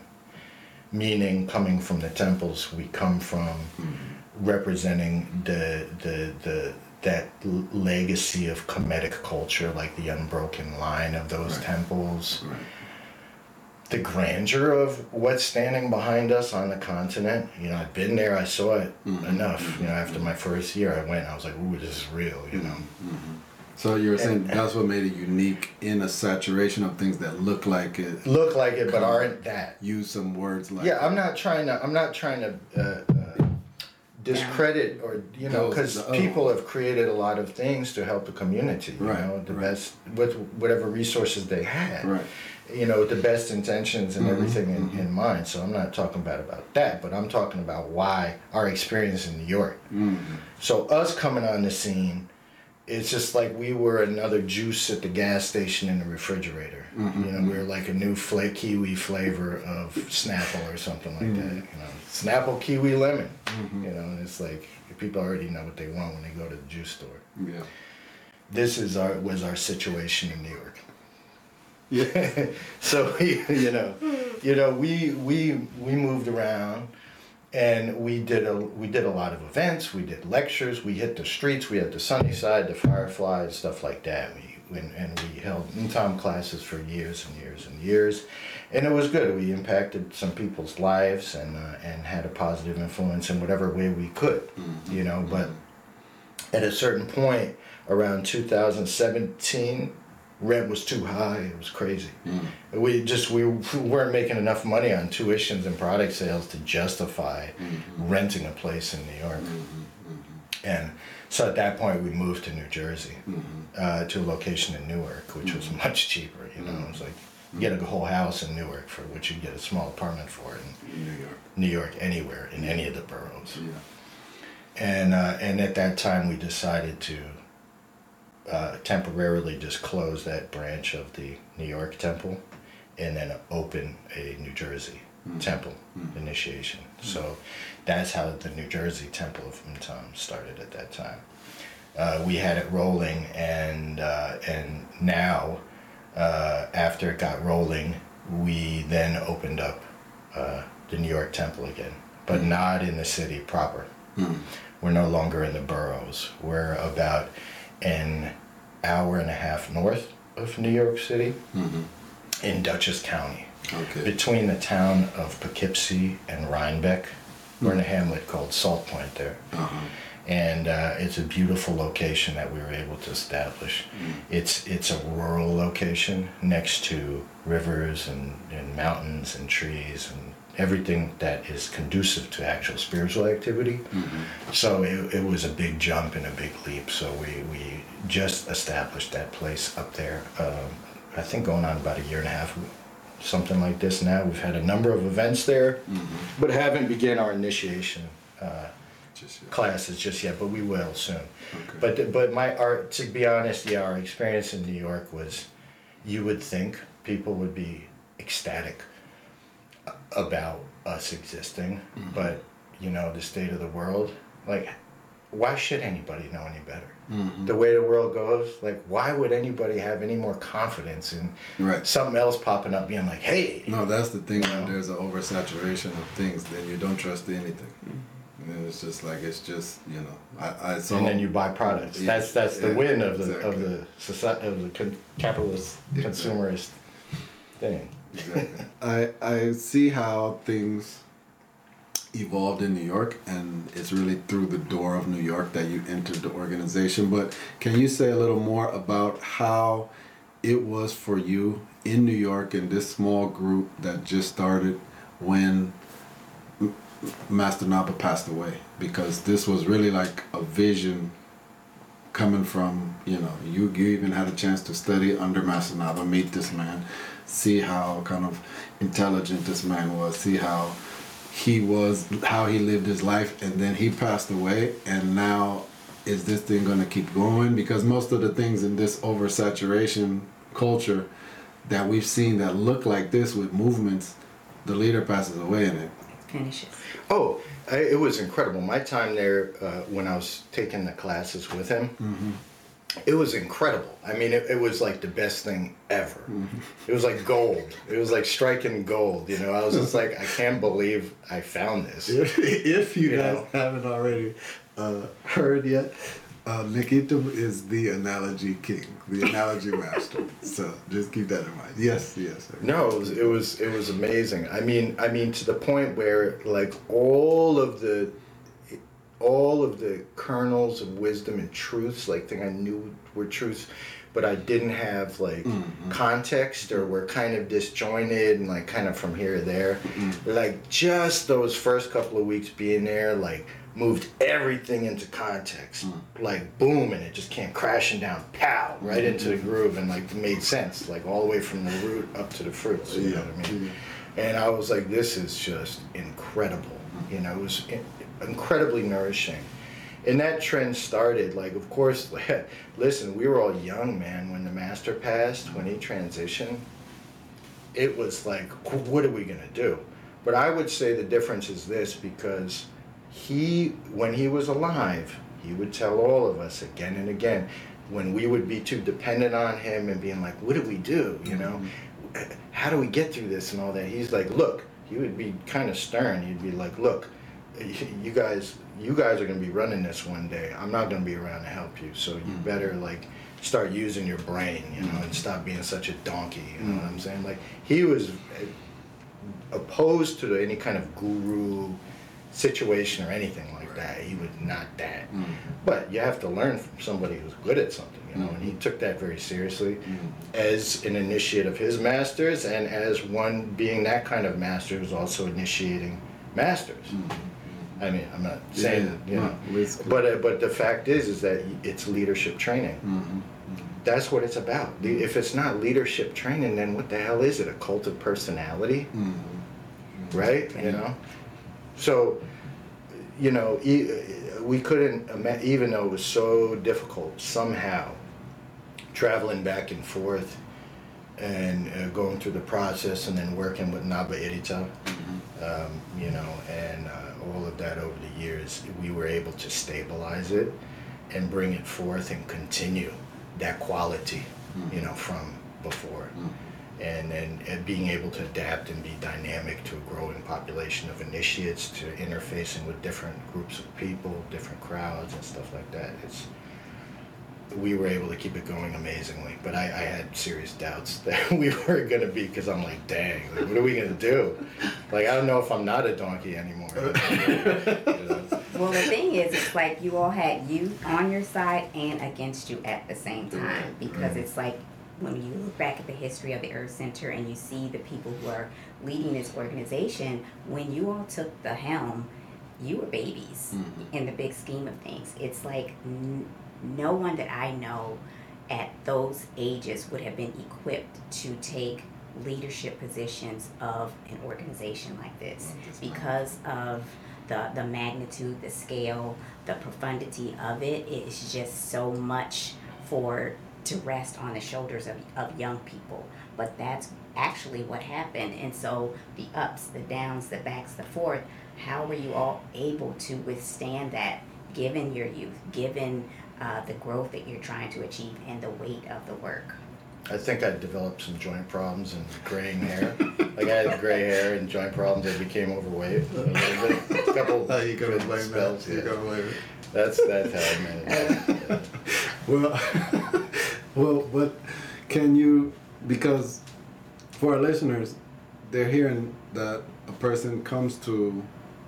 F: Meaning, coming from the temples, we come from representing the the the that legacy of Kemetic culture, like the unbroken line of those temples,
E: Right.
F: The grandeur of what's standing behind us on the continent. You know, I've been there, I saw it enough. You know, after my first year, I went, I was like, "Ooh, this is real," you know.
E: So you were saying that's what made it unique in a saturation of things that look like it.
F: Look like it, but aren't that.
E: Use some words like
F: Yeah, I'm not trying to. I'm not trying to uh, uh, discredit or you know because
E: oh.
F: people have created a lot of things to help the community. You
E: Right,
F: know, the
E: right.
F: best with whatever resources they had.
E: Right.
F: You know, with the best intentions and
E: Mhm,
F: everything in, in mind. So I'm not talking bad about that, but I'm talking about why our experience in New York.
E: Mm-hmm.
F: So us coming on the scene, it's just like we were another juice at the gas station in the refrigerator.
E: Mm-hmm,
F: You know, we are like a new fla- kiwi flavor of Snapple or something like that.
E: Mm-hmm.
F: You know, Snapple kiwi lemon. You know, and it's like people already know what they want when they go to the juice store.
E: Yeah.
F: This is our was our situation in New York. Yeah. so we, you know, you know, we we we moved around and we did a we did a lot of events. We did lectures. We hit the streets. We had the Sunnyside, the Fireflies, stuff like that. We and, and we held Mtam classes for years and years and years, and it was good. We impacted some people's lives and uh, and had a positive influence in whatever way we could, you know. But at a certain point, around 2017, rent was too high. It was crazy. Mm. We just we weren't making enough money on tuitions and product sales to justify mm-hmm. renting a place in New York. Mm-hmm. Mm-hmm. And so at that point, we moved to New Jersey, uh, to a location in Newark, which was much cheaper. You know, it was like you get a whole house in Newark for which you get a small apartment for in
E: New York.
F: New York anywhere in any of the boroughs.
E: Yeah.
F: And uh, and at that time, we decided to uh, temporarily just close that branch of the New York temple, and then open a New Jersey temple initiation. So that's how the New Jersey Temple of Mtam started at that time. Uh, we had it rolling, and uh, and now uh, after it got rolling, we then opened up uh, the New York Temple again, but not in the city proper. We're no longer in the boroughs. We're about an hour and a half north of New York City in Dutchess County.
E: Okay.
F: Between the town of Poughkeepsie and Rhinebeck, we're in a hamlet called Salt Point there.
E: Uh-huh.
F: And uh, it's a beautiful location that we were able to establish. It's it's a rural location next to rivers and, and mountains and trees and everything that is conducive to actual spiritual activity. So it, it was a big jump and a big leap. So we, we just established that place up there. Um, I think going on about a year and a half, something like this now. We've had a number of events there, but haven't begun our initiation uh,
E: Just
F: classes just yet. But we will soon.
E: Okay.
F: But but my art, to be honest, yeah, our experience in New York was, you would think people would be ecstatic about us existing,
E: Mm-hmm.
F: but you know the state of the world, like, why should anybody know any better?
E: Mm-hmm.
F: The way the world goes, like, why would anybody have any more confidence in
E: Right.
F: something else popping up, being like, hey,
E: No, that's the thing.
F: You
E: When
F: know?
E: there's an oversaturation of things, then you don't trust anything. And it's just like it's just you know. I, I saw.
F: and then you buy products.
E: Yeah,
F: That's that's the
E: yeah,
F: win of the
E: exactly.
F: of the society of the capitalist
E: Exactly.
F: consumerist thing.
E: I I see how things evolved in New York, and it's really through the door of New York that you entered the organization. But can you say a little more about how it was for you in New York in this small group that just started when Master Naba passed away? Because this was really like a vision coming from you know you you even had a chance to study under Master Naba, meet this man, see how kind of intelligent this man was, see how he was, how he lived his life, and then he passed away, and now is this thing going to keep going? Because most of the things in this oversaturation culture that we've seen that look like this with movements, the leader passes away in it.
G: Finishes.
F: Oh, I, it was incredible. My time there uh, when I was taking the classes with him, it was incredible. I mean, it, it was like the best thing ever. It was like gold. It was like striking gold. You know, I was just like, I can't believe I found this.
E: If, if you
F: You
E: guys
F: know?
E: haven't already uh, heard yet, uh, Nekhitem is the analogy king, the analogy master. So just keep that in mind. Yes, yes. Sir.
F: No, it was, it was it was amazing. I mean, I mean to the point where like all of the all of the kernels of wisdom and truths, like thing I knew were truths, but I didn't have like mm-hmm. context or were kind of disjointed and like kind of from here or there. Mm-hmm. Like just those first couple of weeks being there, like moved everything into context. Mm. Like boom, and it just came crashing down, pow, right mm-hmm. into the groove, and like made sense, like all the way from the root up to the fruits. You know what I mean? And I was like, this is just incredible. You know, it was incredibly nourishing. And that trend started, like, of course, listen, we were all young, man, when the master passed, when he transitioned. It was like, what are we going to do? But I would say the difference is this because he, when he was alive, he would tell all of us again and again when we would be too dependent on him and being like, what do we do? You know, mm-hmm. how do we get through this and all that? He's like, look, he would be kind of stern. He'd be like, look, you guys, you guys are gonna be running this one day. I'm not gonna be around to help you, so you hmm. better like start using your brain, you know, and hmm. stop being such a donkey. You know what I'm hmm. saying? Like he was uh, opposed to any kind of guru situation or anything like that. He was not that. But you have to learn from somebody who's good at something. You know, and he took that very seriously as an initiate of his masters, and as one being that kind of master who's also initiating masters. I mean, I'm not saying
E: Mm-hmm. Yeah,
F: you
E: no,
F: know, but uh, but the fact is, is that it's leadership training.
E: Mm-hmm.
F: That's what it's about. If it's not leadership training, then what the hell is it? A cult of personality,
E: Mm-hmm.
F: right? You know. So, you know, e- we couldn't even though it was so difficult somehow traveling back and forth and uh, going through the process and then working with Naba Irita, um, you know, and uh, all of that over the years, we were able to stabilize it and bring it forth and continue that quality, mm-hmm. you know, from before. Mm-hmm. And then and being able to adapt and be dynamic to a growing population of initiates, to interfacing with different groups of people, different crowds, and stuff like that. It's we were able to keep it going amazingly. But I, I had serious doubts that we were going to be because I'm like, dang, like, what are we going to do? Like, I don't know if I'm not a donkey anymore. You know?
G: Well, the thing is, it's like you all had you on your side and against you at the same mm-hmm. time because mm-hmm. it's like when you look back at the history of the Earth Center and you see the people who are leading this organization, when you all took the helm, you were babies mm-hmm. in the big scheme of things. It's like n- no one that I know at those ages would have been equipped to take leadership positions of an organization like this because of the, the magnitude, the scale, the profundity of it. It is just so much for to rest on the shoulders of, of young people. But that's actually what happened. And so the ups, the downs, the backs, the forth, how were you all able to withstand that given your youth, given uh, the growth that you're trying to achieve and the weight of the work?
F: I think I developed some joint problems and graying hair. like I had gray hair and joint problems. I became overweight a little bit. A couple
E: Oh, you gotta blame
F: spells.
E: that. You
F: yeah.
E: gotta blame it.
F: That's that's how I managed. it. Yeah.
E: Well, well, but can you because for our listeners, they're hearing that a person comes to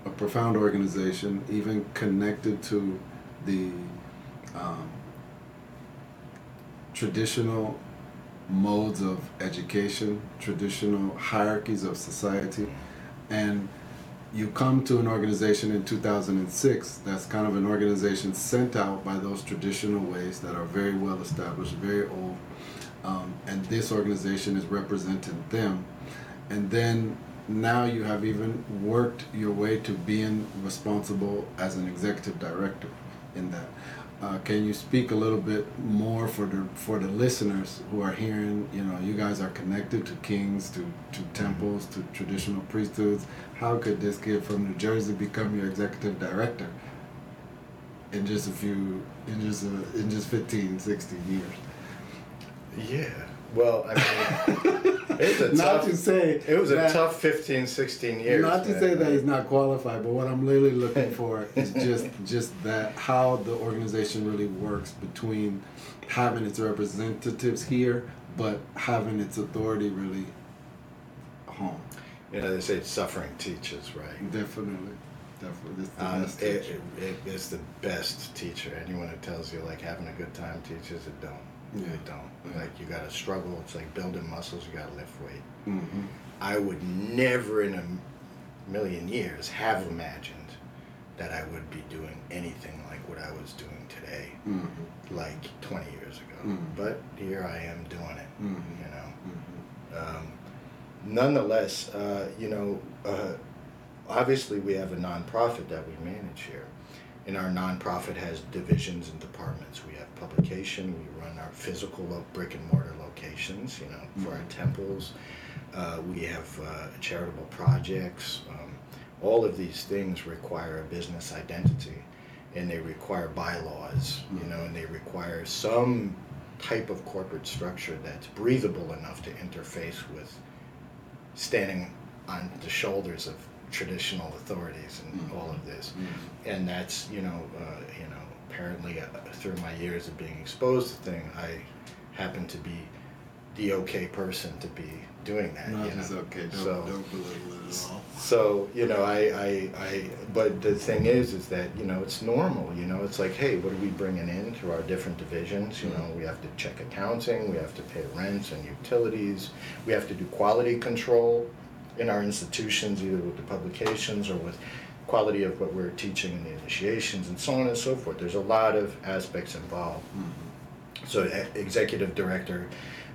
E: a profound organization, even connected to the um, traditional modes of education, traditional hierarchies of society, and you come to an organization in 2006 that's kind of an organization sent out by those traditional ways that are very well established, very old, um, and this organization is representing them. And then now you have even worked your way to being responsible as an executive director in that. Uh, can you speak a little bit more for the for the listeners who are hearing? You know, you guys are connected to kings, to to temples, to traditional priesthoods. How could this kid from New Jersey become your executive director in just a few, in just a, in just 15, 16 years?
F: Yeah. Well, I mean, it's a
E: Not
F: tough.
E: to say
F: it was a tough 15, 16 years.
E: Not to
F: man.
E: say that he's not qualified, but what I'm really looking for is just just that how the organization really works between having its representatives here, but having its authority really home.
F: You know, they say suffering teaches, right?
E: Definitely, definitely, it's the
F: Um,
E: best
F: it,
E: teacher.
F: it, it is the best teacher. Anyone who tells you like having a good time teaches it don't.
E: Yeah.
F: They don't.
E: Yeah.
F: Like you gotta struggle. It's like building muscles. You gotta lift weight.
E: hmm
F: I would never in a million years have imagined that I would be doing anything like what I was doing today,
E: hmm
F: like 20 years ago.
E: Mhm.
F: But here I am doing it.
E: Mhm.
F: You know.
E: hmm
F: Um, nonetheless, uh, you know, uh, obviously we have a nonprofit that we manage here. And our nonprofit has divisions and departments. We have publication, we run our physical lo- brick and mortar locations, you know, for our temples. Uh, we have uh, charitable projects. Um, all of these things require a business identity and they require bylaws, you know, and they require some type of corporate structure that's breathable enough to interface with standing on the shoulders of traditional authorities and all of this. And that's, you know, uh, you know, apparently uh, through my years of being exposed to things, I happen to be the okay person to be doing that.
E: No,
F: you know?
E: okay. Don't,
F: So-
E: don't belittle it at all.
F: So you know, I, I, I, but the thing is, is that you know, it's normal. You know, it's like, hey, what are we bringing in through our different divisions? You know, we have to check accounting, we have to pay rents and utilities, we have to do quality control in our institutions, either with the publications or with quality of what we're teaching in the initiations and so on and so forth. There's a lot of aspects involved. Mm-hmm. So e- executive director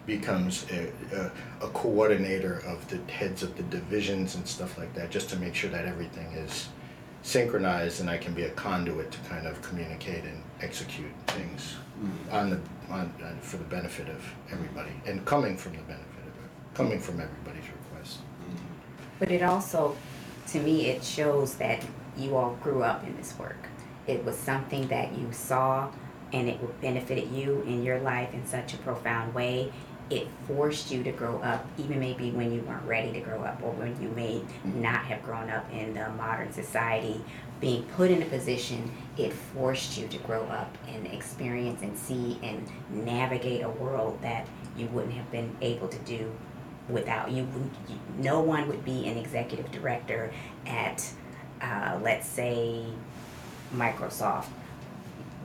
F: becomes a, a, a coordinator of the heads of the divisions and stuff like that, just to make sure that everything is synchronized and I can be a conduit to kind of communicate and execute things mm-hmm. on the on, on for the benefit of everybody and coming from the benefit of coming from everybody's request.
G: But it also, to me, it shows that you all grew up in this work. It was something that you saw and it benefited you in your life in such a profound way. It forced you to grow up, even maybe when you weren't ready to grow up or when you may not have grown up in the modern society. Being put in a position, it forced you to grow up and experience and see and navigate a world that you wouldn't have been able to do without you, you no one would be an executive director at uh, let's say microsoft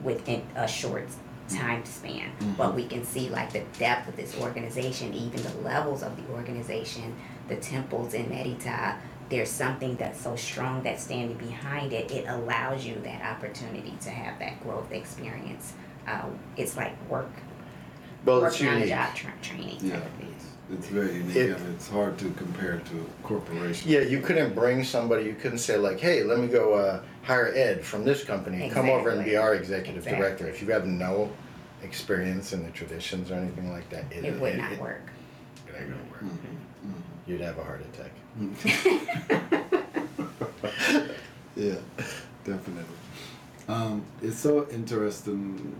G: within a short time span. But we can see like the depth of this organization even the levels of the organization the temples in merita there's something that's so strong that's standing behind it. It allows you that opportunity to have that growth experience. Uh, it's like work
F: Well, it's
G: working on a
F: unique.
G: job tra- training
E: Yeah,
G: type of thing.
E: It's, it's very unique
F: It-
E: and it's hard to compare to corporations.
F: Yeah, you couldn't bring somebody. You couldn't say like, "Hey, let me go uh, hire Ed from this company. Come over and be our executive
G: Exactly.
F: director." If you have no experience in the traditions or anything like that, it,
G: it would not work
F: It ain't gonna work.
E: Mm-hmm.
F: You'd have a heart attack.
E: Yeah, definitely. Um, it's so interesting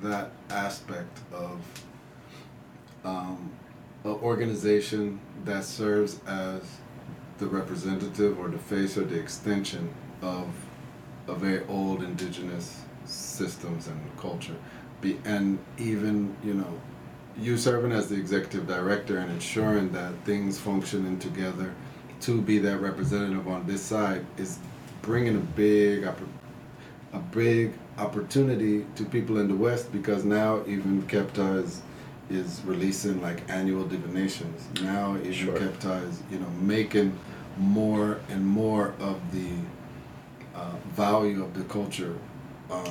E: that aspect of um, an organization that serves as the representative or the face or the extension of a very old indigenous systems and culture. Be, and even, you know, you serving as the executive director and ensuring that things functioning together to be that representative on this side is bringing a big a big opportunity to people in the West because now even Kebtah is is releasing like annual divinations. Now even
F: Sure.
E: Kebtah is you know making more and more of the uh, value of the culture um,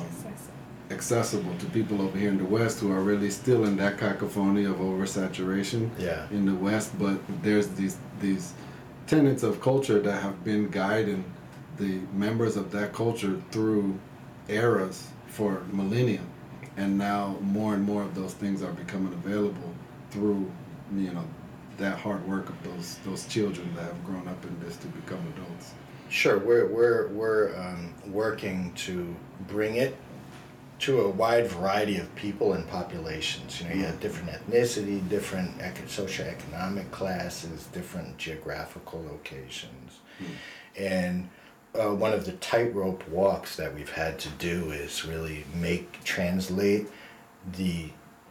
E: accessible to people over here in the West who are really still in that cacophony of oversaturation
F: Yeah.
E: in the West, but there's these these tenets of culture that have been guiding the members of that culture through eras for millennia, and now more and more of those things are becoming available through you know that hard work of those those children that have grown up in this to become adults.
F: Sure, we're we're we're um, working to bring it to a wide variety of people and populations. You know, you have different ethnicity, different eco- socioeconomic classes, different geographical locations, and uh, one of the tightrope walks that we've had to do is really make translate the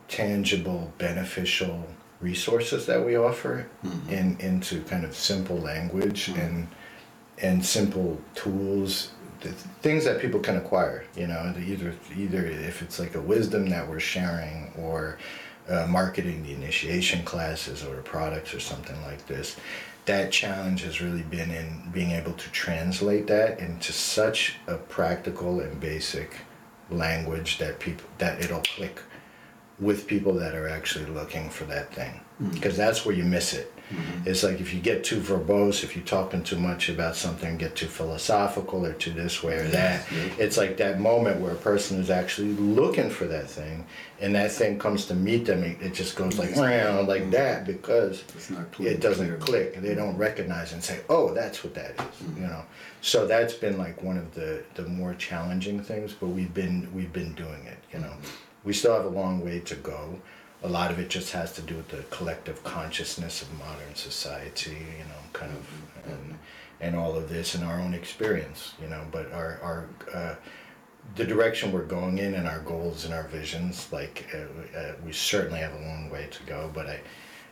F: tangible, beneficial resources that we offer in into kind of simple language and and simple tools, the things that people can acquire. You know, either either if it's like a wisdom that we're sharing or uh, marketing the initiation classes or products or something like this. That challenge has really been in being able to translate that into such a practical and basic language that people that it'll click with people that are actually looking for that thing. Hmm. Because that's where you miss it Mm-hmm. it's like if you get too verbose if you're talking too much about something get too philosophical or too this way or that it's like that moment where a person is actually looking for that thing and that thing comes to meet them it, just goes like "Meow," like mm-hmm. that because
E: It's not
F: it doesn't
E: clear.
F: click they don't recognize and say oh that's what that is," mm-hmm. you know? So that's been like one of the the more challenging things but we've been we've been doing it you know? We still have a long way to go a lot of it just has to do with the collective consciousness of modern society you know kind of and and all of this and our own experience you know but our our uh, the direction we're going in and our goals and our visions like uh, uh, we certainly have a long way to go but i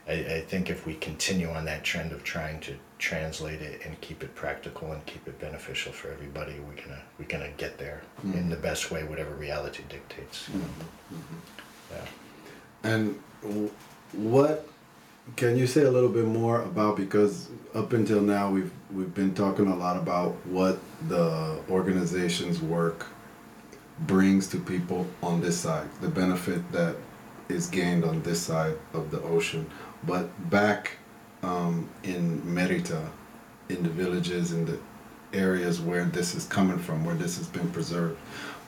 F: I, I think if we continue on that trend of trying to translate it and keep it practical and keep it beneficial for everybody, we're gonna we're gonna get there in the best way, whatever reality dictates. Yeah.
E: And what can you say a little bit more about because up until now we've we've been talking a lot about what the organization's work brings to people on this side, the benefit that is gained on this side of the ocean, but back um, in Merita, in the villages, in the areas where this is coming from, where this has been preserved,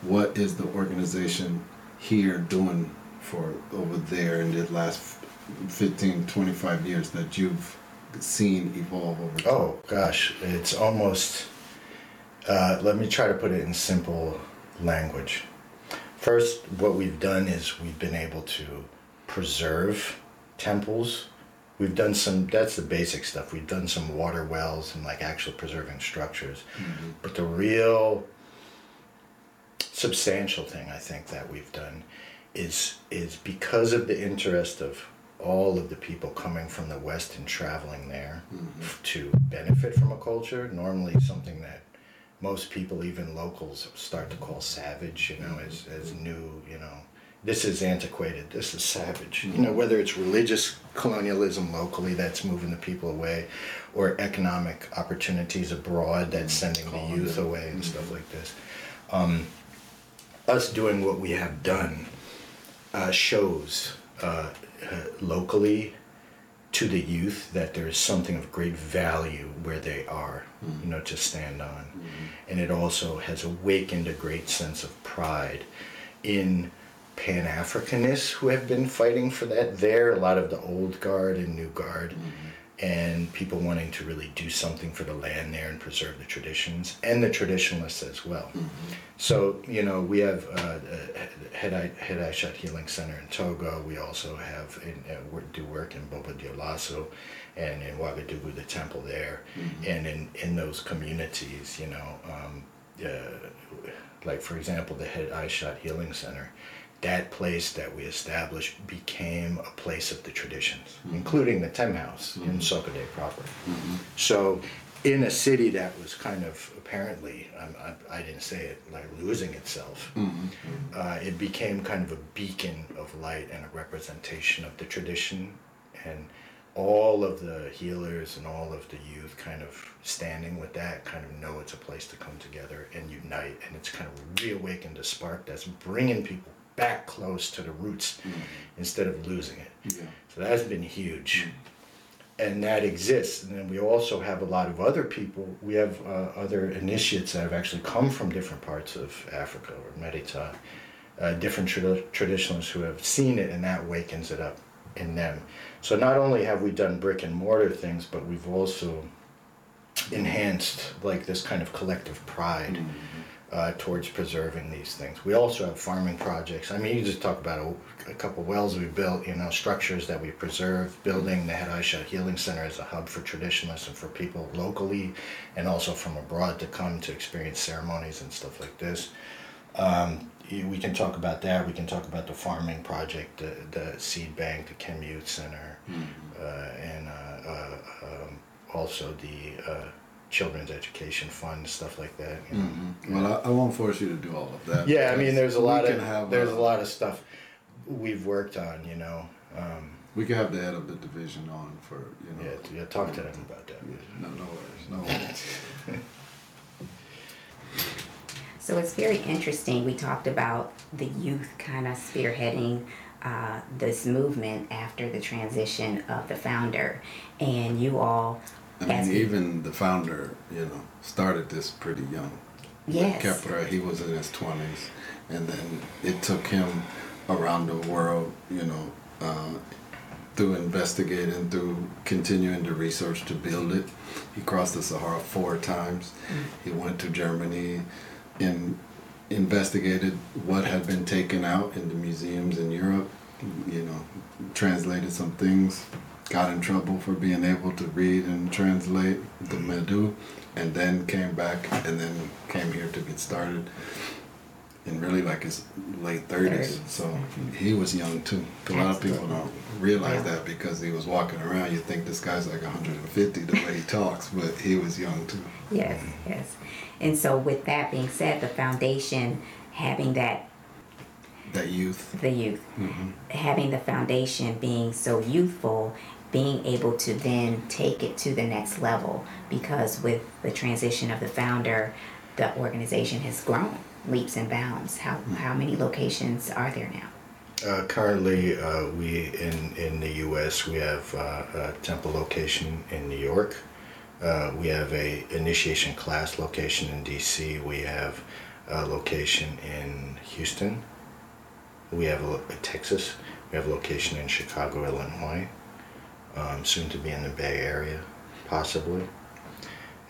E: what is the organization here doing for over there in the last 15, 25 years that you've seen evolve over time?
F: Oh gosh, it's almost. Uh, let me try to put it in simple language. First, what we've done is we've been able to preserve temples. We've done some. That's the basic stuff. We've done some water wells and like actual preserving structures. But the real substantial thing I think that we've done is is because of the interest of all of the people coming from the west and traveling there mm-hmm. to benefit from a culture normally something that most people even locals start to call savage you know as, as mm-hmm. new you know. This is antiquated. This is savage. You mm-hmm. know whether it's religious colonialism locally that's moving the people away or economic opportunities abroad that's sending the youth away and stuff like this. Um, us doing what we have done uh, shows uh, locally to the youth that there is something of great value where they are, you know, to stand on. And it also has awakened a great sense of pride in Pan Africanists who have been fighting for that there, a lot of the old guard and new guard, and people wanting to really do something for the land there and preserve the traditions, and the traditionalists as well. So, you know, we have uh, Head Head Shot Healing Center in Togo. We also have in, uh, do work in Bobo Dioulasso and in Ouagadougou, the temple there. And in, in those communities, you know, um, uh, like for example, the Head Eye Shot Healing Center, that place that we established became a place of the traditions, including the Tem House in Sokode proper. So, in a city that was kind of apparently, um, I, I didn't say it, like losing itself, uh, it became kind of a beacon of light and a representation of the tradition. And all of the healers and all of the youth kind of standing with that kind of know it's a place to come together and unite. And it's kind of reawakened a spark that's bringing people back close to the roots instead of losing it.
E: Yeah.
F: So that's been huge. And that exists. And then we also have a lot of other people. We have uh, other initiates that have actually come from different parts of Africa or Merita, uh, different trad- traditionalists who have seen it and that wakens it up in them. So not only have we done brick and mortar things, but we've also enhanced like this kind of collective pride uh, towards preserving these things. We also have farming projects. I mean, you just talk about a, a couple wells we built, you know, structures that we preserved, building the Head Aisha Healing Center as a hub for traditionalists and for people locally and also from abroad to come to experience ceremonies and stuff like this. Um, we can talk about that. We can talk about the farming project, the, the seed bank, the Chem Youth Center, uh, and uh, uh, um, also the uh, Children's Education Fund, stuff like that. You know?
E: Well, I, I won't force you to do all of that.
F: Yeah, I mean, there's a lot of
E: have
F: there's a lot of stuff we've worked on. You know, um,
E: We can have the head of the division on for you know.
F: yeah, yeah, talk to them about that.
E: No, no worries, no worries.
G: So it's very interesting. We talked about the youth kind of spearheading uh, this movement after the transition of the founder, and you all,
E: I mean, even the founder, you know, started this pretty young.
G: Yes.
E: Kepra, he was in his twenties, and then it took him around the world, you know, uh, through investigating, through continuing the research to build it. He crossed the Sahara four times. He went to Germany and investigated what had been taken out in the museums in Europe. You know, translated some things, got in trouble for being able to read and translate the Medu, and then came back and then came here to get started. in really like his late 30s.
G: 30s.
E: So he was young too. A lot of people don't realize
G: Yeah.
E: that because he was walking around. You think this guy's like 150 the way he talks, but he was young too.
G: Yes, yes. And so, with that being said, the foundation having that
E: That youth.
G: the youth, mm-hmm. having the foundation being so youthful, being able to then take it to the next level because with the transition of the founder, the organization has grown leaps and bounds. How how many locations are there now?
F: Uh, currently, uh, we in in the U.S. we have uh, a temple location in New York. Uh, we have a initiation class location in D.C. We have a location in Houston. We have a, uh, Texas. We have a location in Chicago, Illinois. Um, soon to be in the Bay Area, possibly.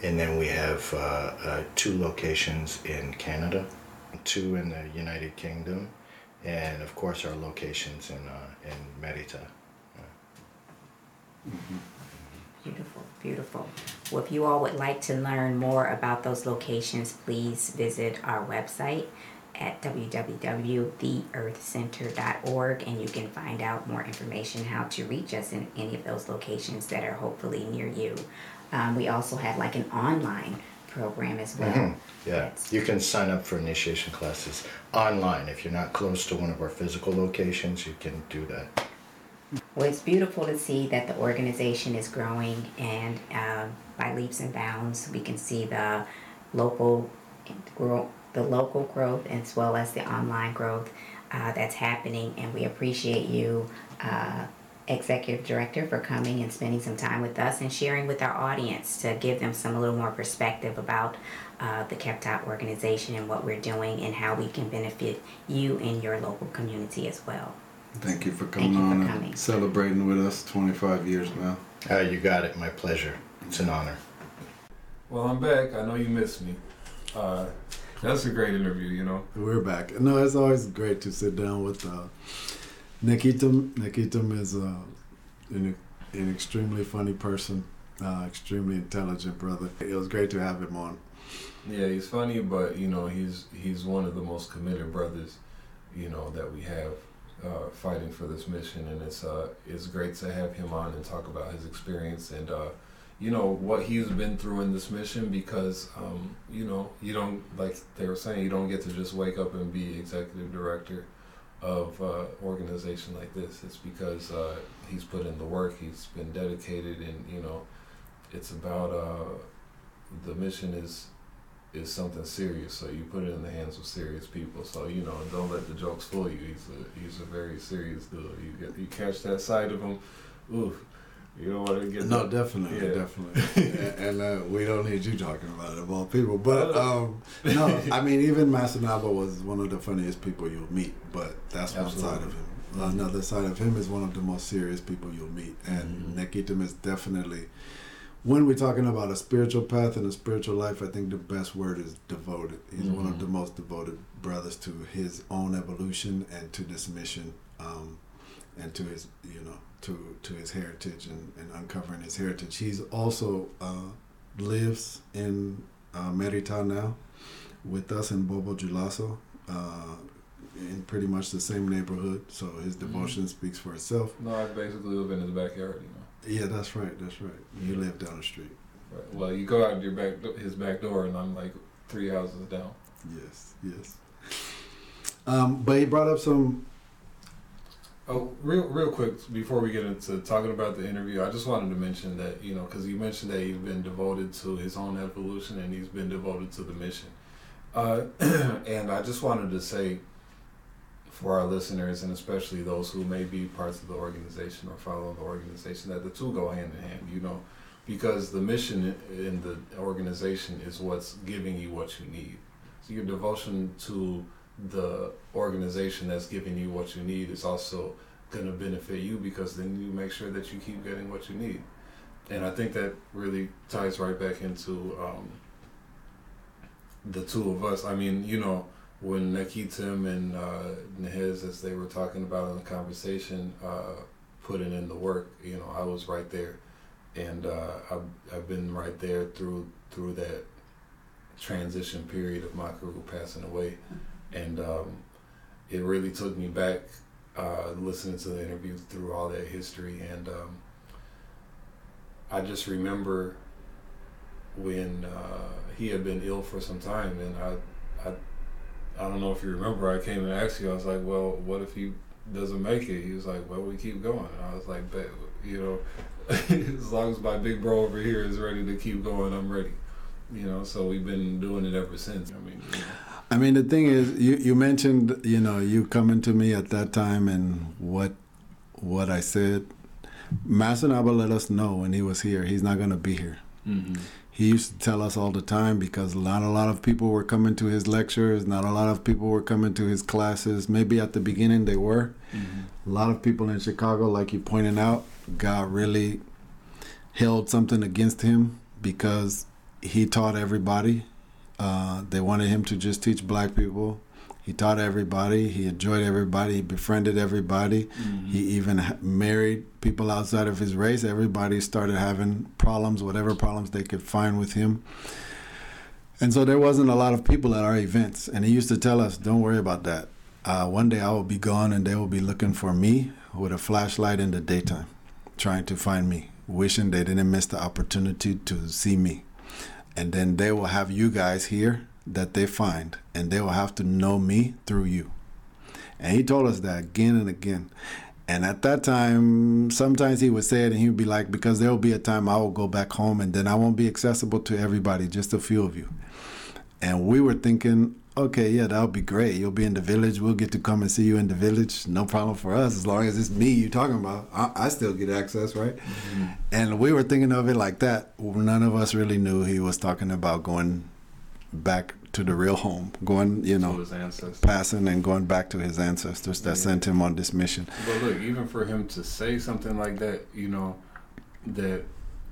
F: And then we have uh, uh, two locations in Canada, two in the United Kingdom, and of course our locations in uh, in Merita.
G: Beautiful, beautiful. Well, if you all would like to learn more about those locations, please visit our website at www.theearthcenter.org and you can find out more information how to reach us in any of those locations that are hopefully near you. Um, we also have like an online program as well.
F: Mhm. Yeah,
G: That's-
F: you can sign up for initiation classes online. If you're not close to one of our physical locations, you can do that.
G: Well, it's beautiful to see that the organization is growing, and um, by leaps and bounds, we can see the local grow, the local growth as well as the online growth uh, that's happening. And we appreciate you, uh, executive director, for coming and spending some time with us and sharing with our audience to give them some a little more perspective about uh, the Kebtah organization and what we're doing and how we can benefit you and your local community as well.
E: Thank you for
G: Thank
E: coming
G: you for
E: on
G: coming.
E: and celebrating with us 25 years now.
F: Uh, you got it. My pleasure. It's an honor.
D: Well, I'm back. I know you missed me. Uh, that's a great interview, you know.
E: We're back. No, it's always great to sit down with uh, Nekhitem. Nekhitem is uh, an, an extremely funny person, uh, extremely intelligent brother. It was great to have him on.
D: Yeah, he's funny, but you know, he's he's one of the most committed brothers, you know, that we have uh, fighting for this mission, and it's uh it's great to have him on and talk about his experience and uh, you know what he's been through in this mission because um, you know you don't like they were saying you don't get to just wake up and be executive director of uh, organization like this. It's because uh, he's put in the work, he's been dedicated, and you know, it's about uh, the mission is is something serious. So you put it in the hands of serious people. So you know, don't let the jokes fool you. He's a he's a very serious dude. You get you catch that side of him, oof. You don't want to get
E: No, definitely,
D: Yeah.
E: definitely. and and uh, we don't need you talking about it of all people. But um, no, I mean, even Master Naba was one of the funniest people you'll meet. But that's one side of
D: Absolutely.
E: him. Another side of him is one of the most serious people you'll meet. And. Nekhitem is definitely, when we're talking about a spiritual path and a spiritual life, I think the best word is devoted. He's one of the most devoted brothers to his own evolution and to this mission. Um, and to his you know to to his heritage and, and uncovering his heritage. He's also uh, lives in uh, Merita now with us in Bobo Dioulasso uh, in pretty much the same neighborhood. So his
D: Mhm.
E: devotion speaks for itself.
D: No, I basically live in his backyard. You know.
E: Yeah, that's right. That's right. You live down the street.
D: Right. Well, you go out your back his back door, and I'm like three houses down.
E: Yes, yes. Um, but he brought up some.
D: Oh, real, real quick before we get into talking about the interview, I just wanted to mention that you know because you mentioned that he's been devoted to his own evolution and he's been devoted to the mission, uh, and I just wanted to say for our listeners and especially those who may be parts of the organization or follow the organization that the two go hand in hand. You know, because the mission in the organization is what's giving you what you need. So your devotion to the organization that's giving you what you need is also going to benefit you because then you make sure that you keep getting what you need. And I think that really ties right back into um, the two of us. I mean, you know, when Nekhitem and uh, as they were talking about in the conversation, uh, putting in the work, you know, I was right there. And uh, I've, I've been right there through through that transition period of my crew passing away and um, it really took me back uh, listening to the interview through all that history, and um, I just remember when uh, he had been ill for some time, and I, I, I don't know if you remember. I came and asked you. I was like, "Well, what if he doesn't make it?" He was like, "Well, we keep going." And I was like, "Bet, you know, as long as my big bro over here is ready to keep going, I'm ready." You know, so we've been doing it ever since. I mean, you know.
E: I mean, the thing is, you, you mentioned, you know, you coming to me at that time and what what I said. Master Naba let us know when he was here, he's not going to be here.
D: Mm-hmm.
E: He used to tell us all the time because not a lot of people were coming to his lectures, not a lot of people were coming to his classes. Maybe at the beginning they were.
D: Mm-hmm.
E: A lot of people in Chicago, like you pointed out, got really held something against him because he taught everybody. Uh, they wanted him to just teach black people. He taught everybody. He enjoyed everybody. He befriended everybody. He even married people outside of his race. Everybody started having problems, whatever problems they could find with him. And so there wasn't a lot of people at our events. And he used to tell us, don't worry about that. Uh, one day I will be gone and they will be looking for me with a flashlight in the daytime, trying to find me, wishing they didn't miss the opportunity to see me. And then they will have you guys here that they find, and they will have to know me through you. And he told us that again and again. And at that time, sometimes he would say it and he would be like, because there will be a time I will go back home and then I won't be accessible to everybody, just a few of you. And we were thinking, okay, yeah, that would be great. You'll be in the village. We'll get to come and see you in the village. No problem for us, as long as it's me you're talking about. I, I still get access, right? Mm-hmm. And we were thinking of it like that. None of us really knew he was talking about going back to the real home, going, you know,
D: his ancestors.
E: passing and going back to his ancestors that
D: Yeah.
E: sent him on this mission.
D: But look, even for him to say something like that, you know, that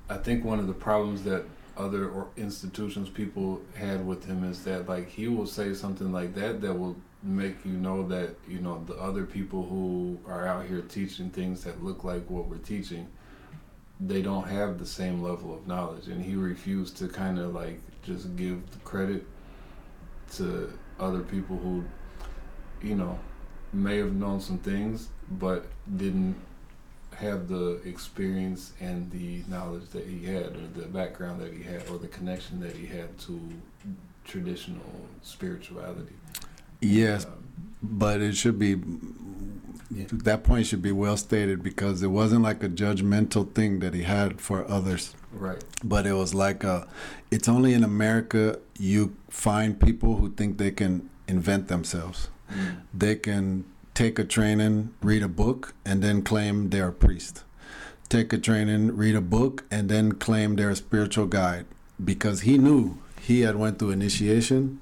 D: I think one of the problems that other or institutions people had with him is that like he will say something like that that will make you know that you know the other people who are out here teaching things that look like what we're teaching they don't have the same level of knowledge. And he refused to kind of like just give credit to other people who you know may have known some things but didn't have the experience and the knowledge that he had or the background that he had or the connection that he had to traditional spirituality
E: Yes,
D: Um,
E: but it should be
D: Yeah.
E: that point should be well stated because it wasn't like a judgmental thing that he had for others.
D: right
E: but it was like a, it's only in America you find people who think they can invent themselves.
D: Mm.
E: They can take a training, read a book, and then claim they're a priest. Take a training, read a book, and then claim they're a spiritual guide because he knew he had went through initiation,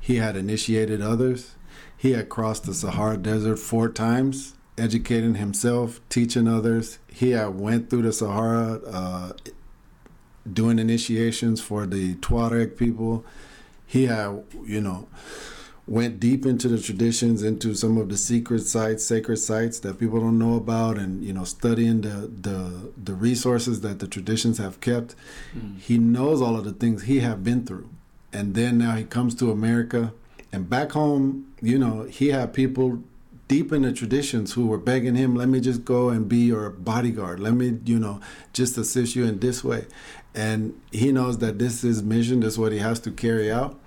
E: he had initiated others, he had crossed the Sahara Desert four times, educating himself, teaching others. He had went through the Sahara, uh, doing initiations for the Tuareg people. He had, you know, went deep into the traditions, into some of the secret sites, sacred sites that people don't know about, and you know, studying the the the resources that the traditions have kept. Mm. He knows all of the things he have been through, and then now he comes to America, and back home, you know, he had people deep in the traditions who were begging him, let me just go and be your bodyguard. Let me, you know, just assist you in this way. And he knows that this is mission, this is what he has to carry out.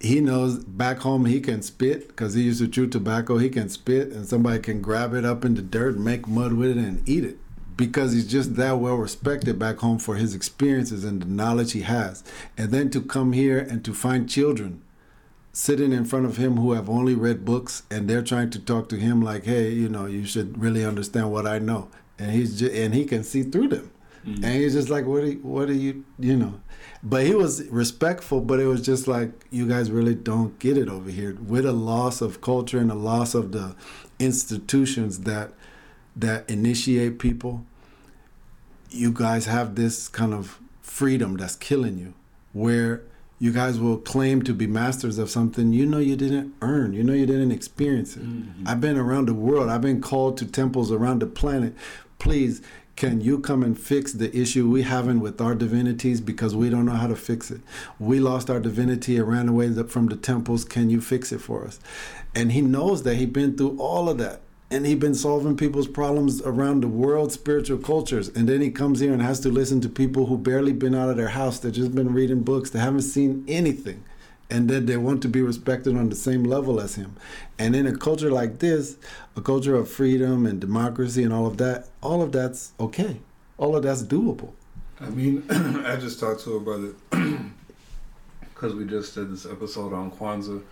E: He knows back home he can spit because he used to chew tobacco. He can spit and somebody can grab it up in the dirt, make mud with it, and eat it because he's just that well respected back home for his experiences and the knowledge he has. And then to come here and to find children sitting in front of him who have only read books and they're trying to talk to him like, hey, you know, you should really understand what I know. And he's just, and he can see through them. Mm. And he's just like, what are what are you, you know? But he was respectful, but it was just like, you guys really don't get it over here. With a loss of culture and a loss of the institutions that that initiate people, you guys have this kind of freedom that's killing you, where you guys will claim to be masters of something you know you didn't earn, you know you didn't experience it. Mm-hmm. I've been around the world, I've been called to temples around the planet. Please Can you come and fix the issue we having with our divinities because we don't know how to fix it? We lost our divinity and ran away from the temples. Can you fix it for us? And he knows that he's been through all of that. And he's been solving people's problems around the world, spiritual cultures. And then he comes here and has to listen to people who barely been out of their house, that just been reading books, that haven't seen anything and that they want to be respected on the same level as him. And in a culture like this, a culture of freedom and democracy and all of that, all of that's okay. All of that's doable.
D: I mean, I just talked to a brother because we just did this episode on Kwanzaa.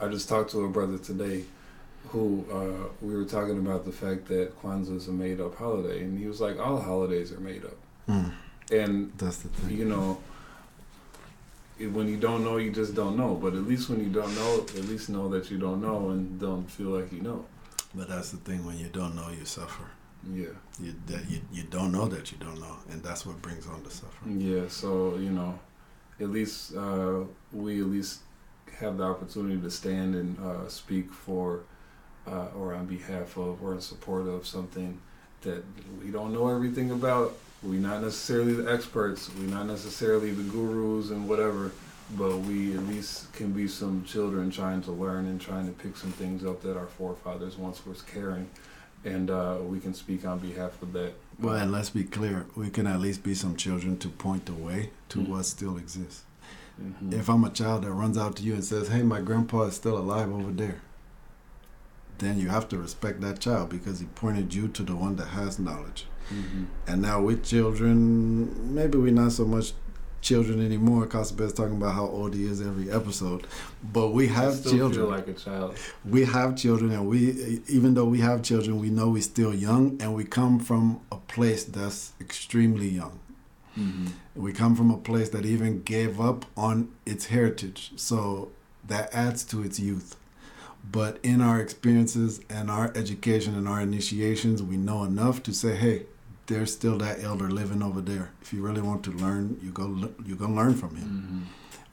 D: I just talked to a brother today who uh, we were talking about the fact that Kwanzaa is a made up holiday, and he was like, all holidays are made up.
E: Mm.
D: And
E: That's the thing.
D: you know, when you don't know, you just don't know. But at least when you don't know, at least know that you don't know and don't feel like you know.
E: But that's the thing. When you don't know, you suffer.
D: Yeah.
E: You that you, you don't know that you don't know, and that's what brings on the suffering.
D: Yeah, so you know, at least uh, we at least have the opportunity to stand and uh, speak for uh, or on behalf of or in support of something that we don't know everything about. We're not necessarily the experts. We're not necessarily the gurus and whatever, but we at least can be some children trying to learn and trying to pick some things up that our forefathers once was carrying, and uh, we can speak on behalf of that.
E: Well, and let's be clear. We can at least be some children to point the way to
D: Mhm.
E: what still exists.
D: Mhm.
E: If I'm a child that runs out to you and says, "Hey, my grandpa is still alive over there," then you have to respect that child because he pointed you to the one that has knowledge.
D: Mhm.
E: And now with children, maybe we're not so much children anymore. Kasabez's talking about how old he is every episode, but we have
D: still
E: children.
D: feel like a child.
E: we have children, and we, even though we have children, we know we're still young, and we come from a place that's extremely young.
D: Mm-hmm.
E: We come from a place that even gave up on its heritage, so that adds to its youth. But in our experiences and our education and our initiations, we know enough to say, "Hey, there's still that elder living over there. If you really want to learn, you go you go learn from him."
D: Mm-hmm.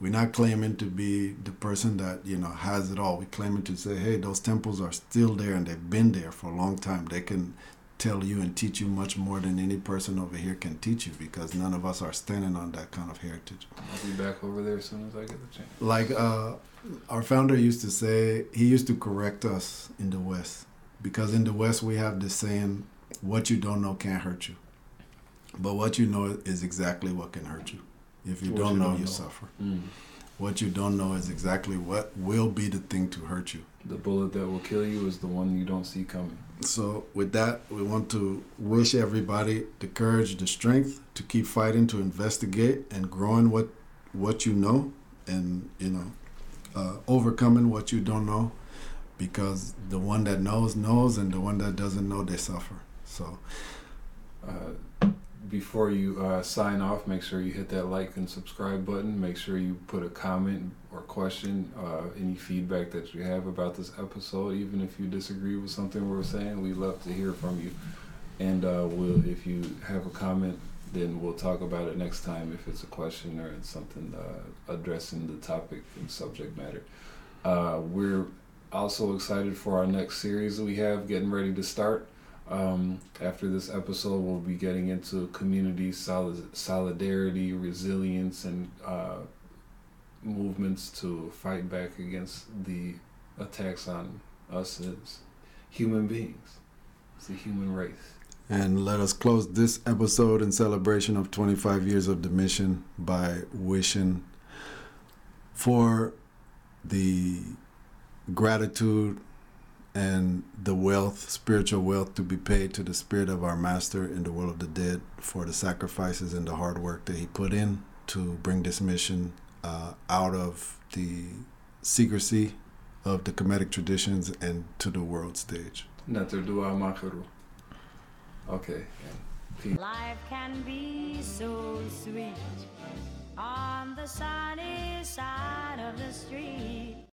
E: We're not claiming to be the person that you know has it all. We're claiming to say, "Hey, those temples are still there and they've been there for a long time. They can tell you and teach you much more than any person over here can teach you because none of us are standing on that kind of heritage."
D: I'll be back over there as soon as I get the chance.
E: like uh, our founder used to say he used to correct us in the west because in the west we have this saying what you don't know can't hurt you but what you know is exactly what can hurt you if you
D: What
E: don't
D: you
E: know
D: don't
E: you
D: know.
E: suffer
D: Mm.
E: what you don't know is exactly what will be the thing to hurt you
D: The bullet that will kill you is the one you don't see coming.
E: so with that we want to wish everybody the courage the strength to keep fighting to investigate and growing what what you know and you know uh, overcoming what you don't know because the one that knows knows and the one that doesn't know they suffer so
D: Uh, before you uh, sign off, make sure you hit that like and subscribe button. Make sure you put a comment or question, uh, any feedback that you have about this episode. Even if you disagree with something we're saying, we'd love to hear from you. And uh, we'll, if you have a comment, then we'll talk about it next time if it's a question or it's something uh, addressing the topic and subject matter. Uh, we're also excited for our next series that we have getting ready to start. Um, after this episode, we'll be getting into community solid, solidarity, resilience, and uh, movements to fight back against the attacks on us as human beings. It's the human race.
E: and let us close this episode in celebration of 25 years of the mission by wishing for the gratitude and the wealth, spiritual wealth, to be paid to the spirit of our master in the world of the dead for the sacrifices and the hard work that he put in to bring this mission uh, out of the secrecy of the Kemetic traditions and to the world stage.
D: Natar dua makharu. Okay. peace.
H: Life can be so sweet on the sunny side of the street.